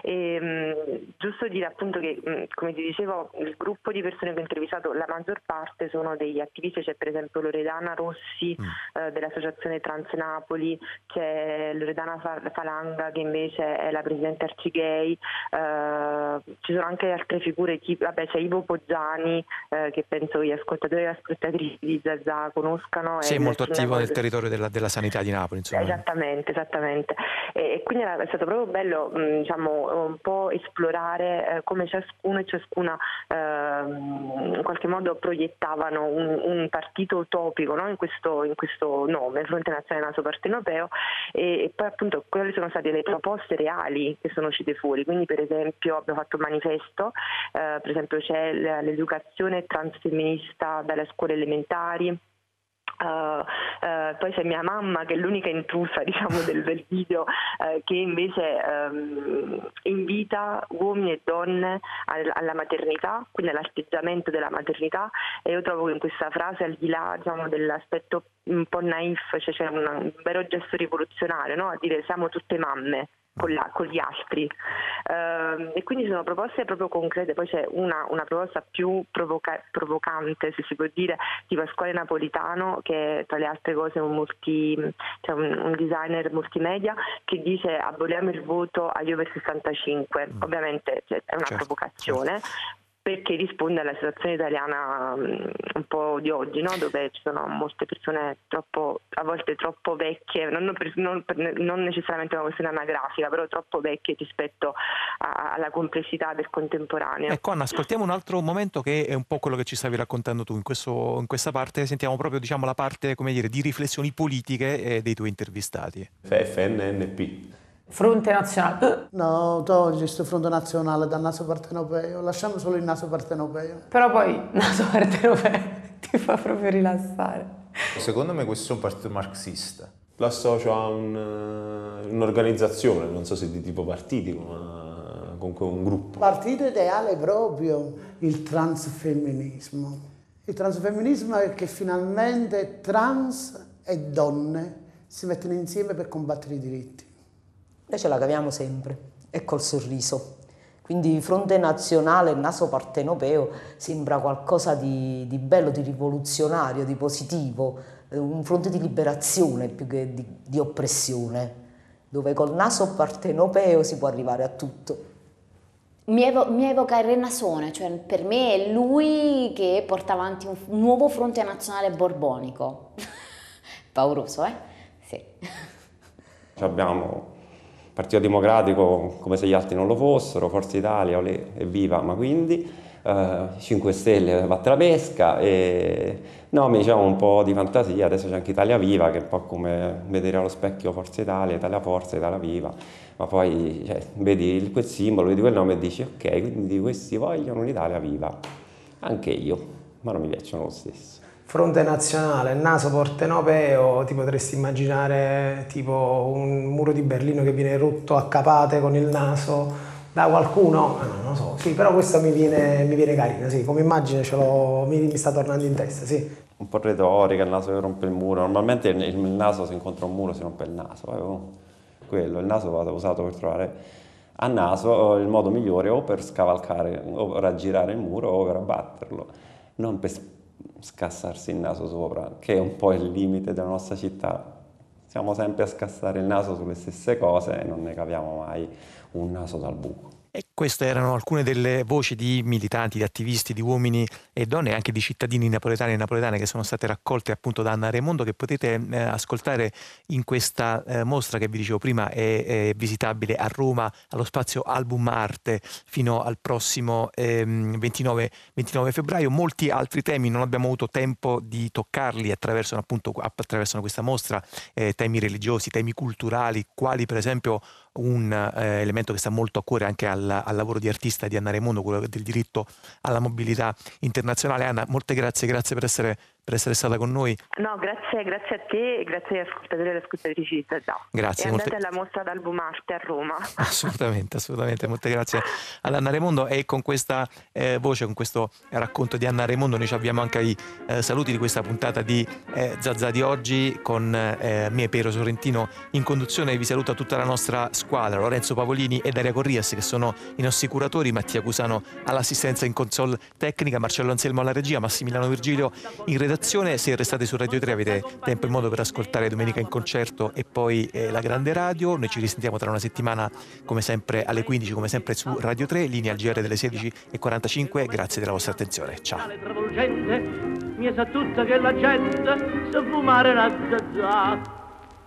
E, mh, giusto dire appunto che, mh, come ti dicevo, il gruppo di persone che ho intervistato, la maggior parte sono degli attivisti, c'è per esempio Loredana Rossi eh, dell'Associazione Trans Napoli, c'è Loredana Fa- Falanga che invece è la presidente Arcigay, eh, ci sono anche altre figure, tipo, vabbè c'è Ivo Poggiani eh, che penso gli ascoltatori e ascoltatrici di Zazà conoscano. Sei è molto attivo nel territorio della, della sanità di Napoli, insomma. Esattamente, esattamente. E, e quindi è stato proprio bello mh, diciamo, un po' esplorare eh, come ciascuno e ciascuna ehm, in qualche modo proiettavano un, un partito utopico no? in, questo, in, questo, nome, Fronte Nazionale Naso Partenopeo, e, e, poi appunto quali sono state le proposte reali che sono uscite fuori. Quindi per esempio abbiamo fatto un manifesto, eh, per esempio c'è l'educazione transfemminista dalle scuole elementari, Uh, uh, poi c'è mia mamma che è l'unica intrusa diciamo, del, del, video uh, che invece um, invita uomini e donne al, alla maternità, quindi all'atteggiamento della maternità e io trovo che in questa frase al di là diciamo, dell'aspetto un po' naif cioè c'è un, un vero gesto rivoluzionario no? a dire siamo tutte mamme con, la, con gli altri. Uh, e quindi sono proposte proprio concrete, poi c'è una, una proposta più provoca- provocante, se si può dire, di Pasquale Napolitano, che è tra le altre cose un, multi, cioè un, un designer multimedia, che dice aboliamo il voto agli over 65. Mm. Ovviamente cioè, è una certo, provocazione, certo perché risponde alla situazione italiana um, un po' di oggi, no? dove ci sono molte persone troppo, a volte troppo vecchie, non, per, non, per, non necessariamente una questione anagrafica, però troppo vecchie rispetto a, alla complessità del contemporaneo. Ecco Anna, ascoltiamo un altro momento che è un po' quello che ci stavi raccontando tu in, questo, in questa parte, sentiamo proprio diciamo, la parte dire, di riflessioni politiche eh, dei tuoi intervistati. FNNP. Fronte nazionale. No, togli questo fronte nazionale dal naso partenopeo, lasciamo solo il naso partenopeo. Però poi naso partenopeo ti fa proprio rilassare. Secondo me questo è un partito marxista. L'associo a un, eh, un'organizzazione, non so se di tipo partitico, ma comunque un gruppo. Partito ideale proprio il transfemminismo. Il transfemminismo è che finalmente trans e donne si mettono insieme per combattere i diritti. Noi ce la caviamo sempre e col sorriso. Quindi fronte nazionale, naso partenopeo, sembra qualcosa di, di, bello, di rivoluzionario, di positivo, un fronte di liberazione più che di, di oppressione, dove col naso partenopeo si può arrivare a tutto. Mi, evo, mi, evoca il Renasone, cioè per me è lui che porta avanti un, un nuovo fronte nazionale borbonico. Pauroso, eh? Sì. Abbiamo Partito Democratico come se gli altri non lo fossero, Forza Italia, olè, evviva, ma quindi eh, 5 Stelle batte la pesca e no, mi diciamo un po' di fantasia, adesso c'è anche Italia Viva che è un po' come vedere allo specchio Forza Italia, Italia Forza, Italia Viva, ma poi cioè, vedi quel simbolo, vedi quel nome e dici ok, quindi questi vogliono l'Italia Viva, anche io, ma non mi piacciono lo stesso. Fronte nazionale, naso portenopeo, ti potresti immaginare tipo un muro di Berlino che viene rotto a capate con il naso da qualcuno? Eh, non lo so, sì, però questa mi viene, mi viene carina, sì, come immagine mi, mi sta tornando in testa, sì. Un po' retorica, il naso che rompe il muro, normalmente il, il naso si incontra un muro si rompe il naso, eh, quello, il naso va usato per trovare a naso il modo migliore o per scavalcare o raggirare il muro o per abbatterlo, non per scassarsi il naso sopra, che è un po' il limite della nostra città. Siamo sempre a scassare il naso sulle stesse cose e non ne caviamo mai un naso dal buco. E queste erano alcune delle voci di militanti, di attivisti, di uomini e donne, anche di cittadini napoletani e napoletane che sono state raccolte appunto da Anna Raimondo che potete eh, ascoltare in questa eh, mostra che vi dicevo prima è, è, visitabile a Roma allo spazio Album Arte fino al prossimo eh, 29, 29, febbraio. Molti altri temi non abbiamo avuto tempo di toccarli attraverso, appunto, attraverso questa mostra, eh, temi religiosi, temi culturali, quali per esempio un eh, elemento che sta molto a cuore anche al, al, lavoro di artista di Anna Raimondo, quello del diritto alla mobilità internazionale. Anna, molte grazie, grazie per essere per essere stata con noi. No, grazie, grazie a te e grazie agli ascoltatori e alle ascoltatrici di Zazà. Grazie. E andate molte... alla mostra d'album arte a Roma. Assolutamente, assolutamente. Molte grazie ad Anna Raimondo e con questa eh, voce, con questo racconto di Anna Raimondo noi abbiamo anche i eh, saluti di questa puntata di eh, Zazà di oggi con eh, me Piero Sorrentino in conduzione. Vi saluta tutta la nostra squadra, Lorenzo Pavolini e Daria Corrias che sono i nostri curatori, Mattia Cusano all'assistenza in console tecnica, Marcello Anselmo alla regia, Massimiliano Virgilio in redazione redazione. Se restate su Radio 3 avete tempo e modo per ascoltare Domenica in concerto e poi eh, la grande radio. Noi ci risentiamo tra una settimana come sempre alle 15, come sempre su Radio 3, linea al GR delle 16.45. Grazie della vostra attenzione. Ciao.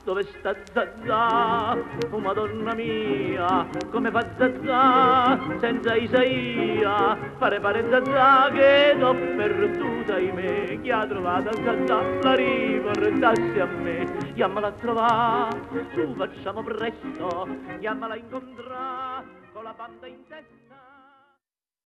Dove sta Zazà? Oh madonna mia, come fa Zazà senza Isaia? Pare pare Zazà che t'ho perduta ahimè, chi ha trovato Zazà la riportassi a me, chiamala a trovare, su facciamo presto, chiamala a incontrare con la banda in testa.